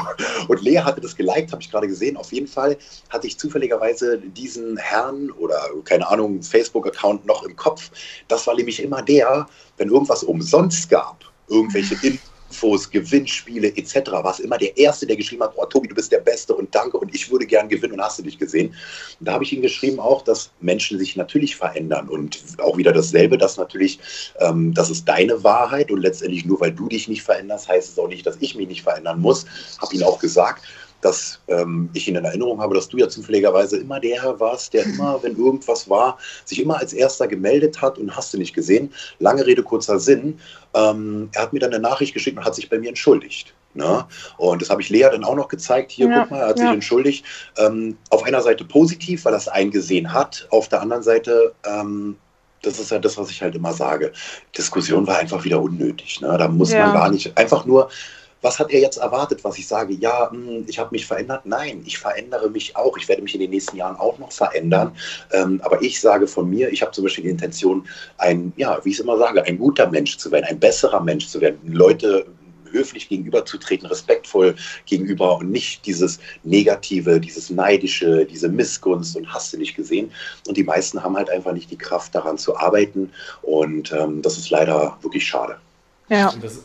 und Lea hatte das geliked, habe ich gerade gesehen. Auf jeden Fall hatte ich zufälligerweise diesen Herrn oder keine Ahnung, Facebook-Account noch im Kopf. Das war nämlich immer der, wenn irgendwas umsonst gab, irgendwelche In Infos, Gewinnspiele etc. war es immer der Erste, der geschrieben hat, oh Tobi, du bist der Beste und danke und ich würde gern gewinnen und hast du dich gesehen. Und da habe ich ihm geschrieben auch, dass Menschen sich natürlich verändern und auch wieder dasselbe, dass natürlich, ähm, das ist deine Wahrheit und letztendlich nur weil du dich nicht veränderst, heißt es auch nicht, dass ich mich nicht verändern muss. Habe ihn auch gesagt dass ähm, ich ihn in Erinnerung habe, dass du ja zufälligerweise immer der warst, der immer, wenn irgendwas war, sich immer als erster gemeldet hat und hast du nicht gesehen. Lange Rede, kurzer Sinn. Ähm, er hat mir dann eine Nachricht geschickt und hat sich bei mir entschuldigt. Ne? Und das habe ich Lea dann auch noch gezeigt. Hier, ja, guck mal, er hat ja. sich entschuldigt. Ähm, auf einer Seite positiv, weil er es eingesehen hat. Auf der anderen Seite ähm, das ist ja das, was ich halt immer sage. Diskussion war einfach wieder unnötig. Ne? Da muss ja. man gar nicht einfach nur was hat er jetzt erwartet, was ich sage, ja, hm, ich habe mich verändert? Nein, ich verändere mich auch. Ich werde mich in den nächsten Jahren auch noch verändern. Ähm, aber ich sage von mir, ich habe zum Beispiel die Intention, ein, ja, wie ich es immer sage, ein guter Mensch zu werden, ein besserer Mensch zu werden, Leute höflich gegenüberzutreten, respektvoll gegenüber und nicht dieses Negative, dieses Neidische, diese Missgunst und hast du nicht gesehen. Und die meisten haben halt einfach nicht die Kraft daran zu arbeiten und ähm, das ist leider wirklich schade. Ja. Das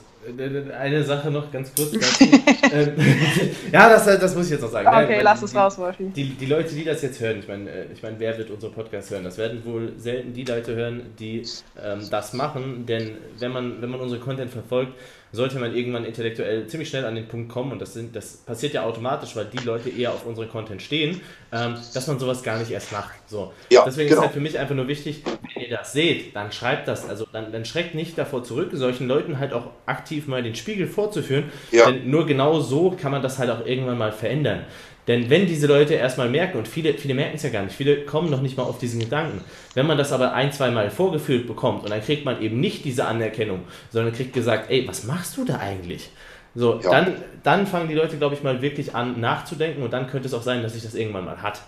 eine Sache noch ganz kurz dazu. Ähm, ja, das, das muss ich jetzt noch sagen. Okay, Nein, lass es raus, Wolfi. Die, die Leute, die das jetzt hören, ich meine, äh, ich mein, wer wird unseren Podcast hören? Das werden wohl selten die Leute hören, die ähm, das machen, denn wenn man, wenn man unsere Content verfolgt, sollte man irgendwann intellektuell ziemlich schnell an den Punkt kommen, und das, sind, das passiert ja automatisch, weil die Leute eher auf unseren Content stehen, ähm, dass man sowas gar nicht erst macht. So. Ja, Deswegen genau. ist halt für mich einfach nur wichtig, wenn ihr das seht, dann schreibt das, also dann, dann schreckt nicht davor zurück, solchen Leuten halt auch aktiv mal den Spiegel vorzuführen, ja. denn nur genau so kann man das halt auch irgendwann mal verändern. Denn wenn diese Leute erstmal merken, und viele, viele merken es ja gar nicht, viele kommen noch nicht mal auf diesen Gedanken, wenn man das aber ein, zwei Mal vorgeführt bekommt und dann kriegt man eben nicht diese Anerkennung, sondern kriegt gesagt, ey, was machst du da eigentlich? So, ja. dann, dann fangen die Leute, glaube ich, mal wirklich an nachzudenken und dann könnte es auch sein, dass sich das irgendwann mal hat.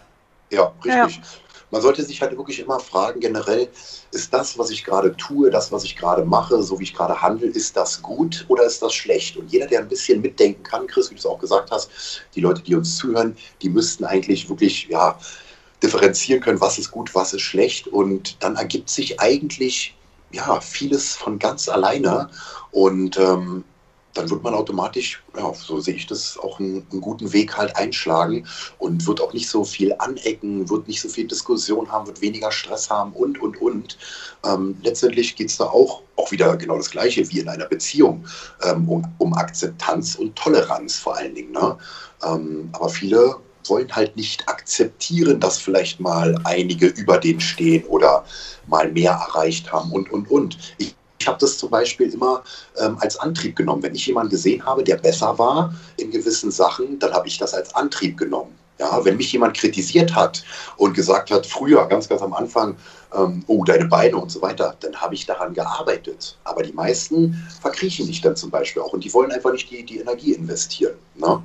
Ja, richtig. Ja man sollte sich halt wirklich immer fragen, generell, ist das, was ich gerade tue, das, was ich gerade mache, so wie ich gerade handle, ist das gut oder ist das schlecht? Und jeder, der ein bisschen mitdenken kann, Chris, wie du es auch gesagt hast, die Leute, die uns zuhören, die müssten eigentlich wirklich, ja, differenzieren können, was ist gut, was ist schlecht. Und dann ergibt sich eigentlich, ja, vieles von ganz alleine. Und ähm, dann wird man automatisch, ja, so sehe ich das, auch einen, einen, guten Weg halt einschlagen und wird auch nicht so viel anecken, wird nicht so viel Diskussion haben, wird weniger Stress haben und, und, und. Ähm, letztendlich geht es da auch, auch wieder genau das Gleiche wie in einer Beziehung, ähm, um, um, Akzeptanz und Toleranz vor allen Dingen. Ne? Ähm, aber viele wollen halt nicht akzeptieren, dass vielleicht mal einige über den stehen oder mal mehr erreicht haben und, und, und. Ich ich habe das zum Beispiel immer ähm, als Antrieb genommen. Wenn ich jemanden gesehen habe, der besser war in gewissen Sachen, dann habe ich das als Antrieb genommen. Ja, wenn mich jemand kritisiert hat und gesagt hat, früher, ganz, ganz am Anfang, ähm, oh, deine Beine und so weiter, dann habe ich daran gearbeitet. Aber die meisten verkriechen dich dann zum Beispiel auch und die wollen einfach nicht die, die Energie investieren. Ne?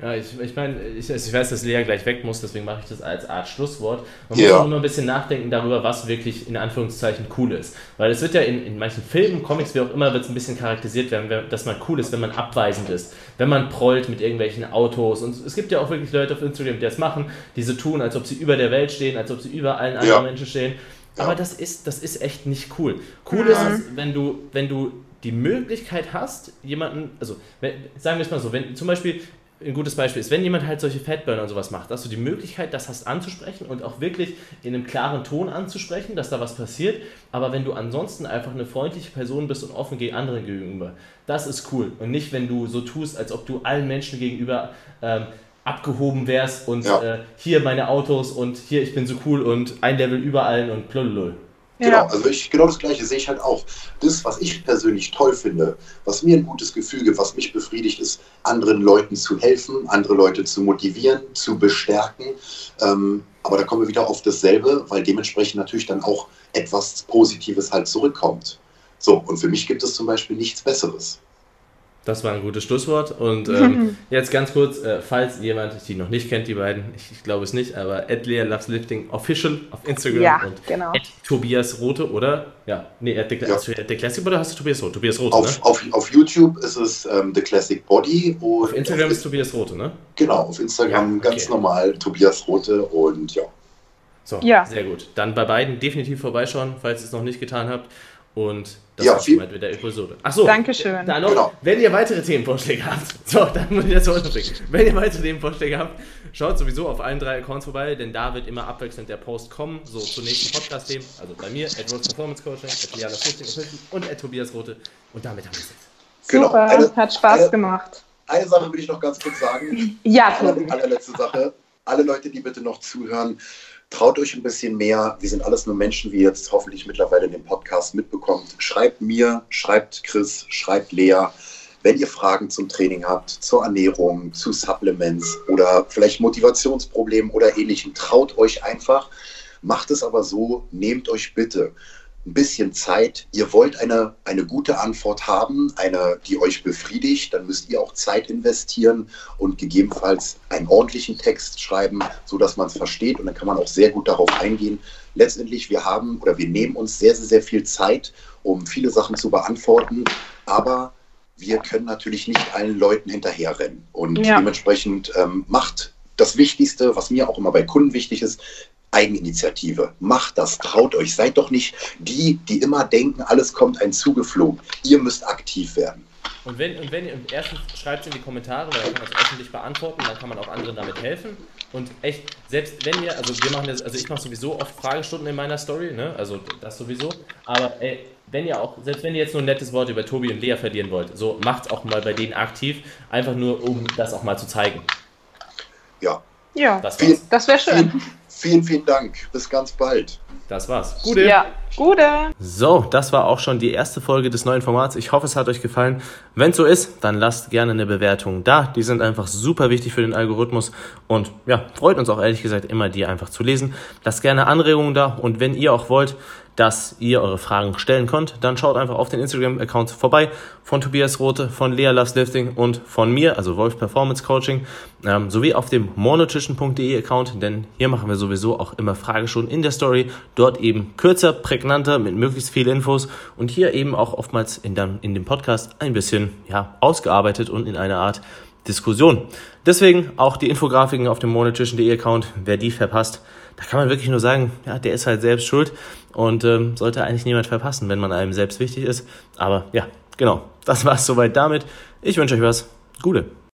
Ja, ich, ich meine, ich, ich weiß, dass Lea gleich weg muss, deswegen mache ich das als Art Schlusswort. Man ja. muss auch nur ein bisschen nachdenken darüber, was wirklich in Anführungszeichen cool ist. Weil es wird ja in, in manchen Filmen, Comics, wie auch immer, wird es ein bisschen charakterisiert werden, dass man cool ist, wenn man abweisend ist, wenn man prollt mit irgendwelchen Autos. Und es gibt ja auch wirklich Leute auf Instagram, die das machen, die so tun, als ob sie über der Welt stehen, als ob sie über allen anderen ja. Menschen stehen. Aber das ist, das ist echt nicht cool. Cool mhm. ist es, wenn du, wenn du die Möglichkeit hast, jemanden, also wenn, sagen wir es mal so, wenn zum Beispiel ein gutes Beispiel ist, wenn jemand halt solche Fatburner und sowas macht, dass du die Möglichkeit, das hast anzusprechen und auch wirklich in einem klaren Ton anzusprechen, dass da was passiert. Aber wenn du ansonsten einfach eine freundliche Person bist und offen gegen andere gegenüber, das ist cool. Und nicht, wenn du so tust, als ob du allen Menschen gegenüber ähm, abgehoben wärst und ja. äh, hier meine Autos und hier ich bin so cool und ein Level über allen und blululul. Genau, also ich, genau das Gleiche sehe ich halt auch. Das, was ich persönlich toll finde, was mir ein gutes Gefühl gibt, was mich befriedigt, ist, anderen Leuten zu helfen, andere Leute zu motivieren, zu bestärken. Ähm, aber da kommen wir wieder auf dasselbe, weil dementsprechend natürlich dann auch etwas Positives halt zurückkommt. So, und für mich gibt es zum Beispiel nichts Besseres. Das war ein gutes Schlusswort. Und ähm, jetzt ganz kurz, äh, falls jemand die noch nicht kennt, die beiden, ich, ich glaube es nicht, aber Lea Loves Lifting Official auf Instagram Ja, und genau. Tobias Rote, oder? Ja, nee, hat der, Ja. hast du der Classic oder hast du Tobias Rote? Tobias Rote, Auf, ne? auf, auf YouTube ist es ähm, The Classic Body und Auf Instagram ist Tobias Rote, ne? genau, auf Instagram Ja, okay. ganz normal Tobias Rote und ja. So, Ja. sehr gut. Dann bei beiden definitiv vorbeischauen, falls ihr es noch nicht getan habt. Und das Ja, soweit mit der Episode. Achso, Dankeschön. Da noch, Genau. wenn ihr weitere Themenvorschläge habt, so, dann muss ich das so unterbringen. Wenn ihr weitere Themenvorschläge habt, schaut sowieso auf allen drei Accounts vorbei, denn da wird immer abwechselnd der Post kommen, so zu nächsten Podcast-Themen. Also bei mir, at Rose Performance Coaching, at Liana und at Tobias Rote. Und damit haben wir es jetzt. Genau. Super, Eine- hat Spaß eine- gemacht. Eine Sache will ich noch ganz kurz sagen. Ja, Tobi. allerletzte Sache. Alle Leute, die bitte noch zuhören, traut euch ein bisschen mehr. Wir sind alles nur Menschen, wie ihr jetzt hoffentlich mittlerweile in dem Podcast mitbekommt. Schreibt mir, schreibt Chris, schreibt Lea. Wenn ihr Fragen zum Training habt, zur Ernährung, zu Supplements oder vielleicht Motivationsproblemen oder ähnlichem, traut euch einfach. Macht es aber so, nehmt euch bitte ein bisschen Zeit. Ihr wollt eine, eine gute Antwort haben, eine, die euch befriedigt, dann müsst ihr auch Zeit investieren und gegebenenfalls einen ordentlichen Text schreiben, sodass man es versteht und dann kann man auch sehr gut darauf eingehen. Letztendlich, wir haben oder wir nehmen uns sehr, sehr, sehr viel Zeit, um viele Sachen zu beantworten, aber wir können natürlich nicht allen Leuten hinterherrennen. Und Ja. dementsprechend ähm, macht das Wichtigste, was mir auch immer bei Kunden wichtig ist, Eigeninitiative. Macht das, traut euch. Seid doch nicht die, die immer denken, alles kommt ein zugeflogen. Ihr müsst aktiv werden. Und wenn, und wenn ihr erstens schreibt es in die Kommentare, weil dann kann man es öffentlich beantworten, dann kann man auch anderen damit helfen. Und echt, selbst wenn ihr, also wir machen das, also ich mache sowieso oft Fragestunden in meiner Story, ne? Also das sowieso. Aber ey, wenn ihr auch, selbst wenn ihr jetzt nur ein nettes Wort über Tobi und Lea verlieren wollt, so macht's auch mal bei denen aktiv, einfach nur um das auch mal zu zeigen. Ja, Ja, Das das wäre schön. Vielen, vielen, Dank. Bis ganz bald. Das war's. Gute. Ja, gute. So, das war auch schon die erste Folge des neuen Formats. Ich hoffe, es hat euch gefallen. Wenn so ist, dann lasst gerne eine Bewertung da. Die sind einfach super wichtig für den Algorithmus und ja, freut uns auch ehrlich gesagt immer, die einfach zu lesen. Lasst gerne Anregungen da und wenn ihr auch wollt, dass ihr eure Fragen stellen könnt, dann schaut einfach auf den Instagram-Account vorbei von Tobias Rote, von Lea Loves Lifting und von mir, also Wolf Performance Coaching, ähm, sowie auf dem morenutrition.de Account, denn hier machen wir sowieso auch immer Fragestunden in der Story, dort eben kürzer, prägnanter, mit möglichst viel Infos und hier eben auch oftmals in, dann, in dem Podcast ein bisschen ja, ausgearbeitet und in einer Art Diskussion. Deswegen auch die Infografiken auf dem monetrition.de Account, wer die verpasst, da kann man wirklich nur sagen, ja, der ist halt selbst schuld und ähm, sollte eigentlich niemand verpassen, wenn man einem selbst wichtig ist. Aber ja, genau, das war's soweit damit. Ich wünsche euch was. Gute.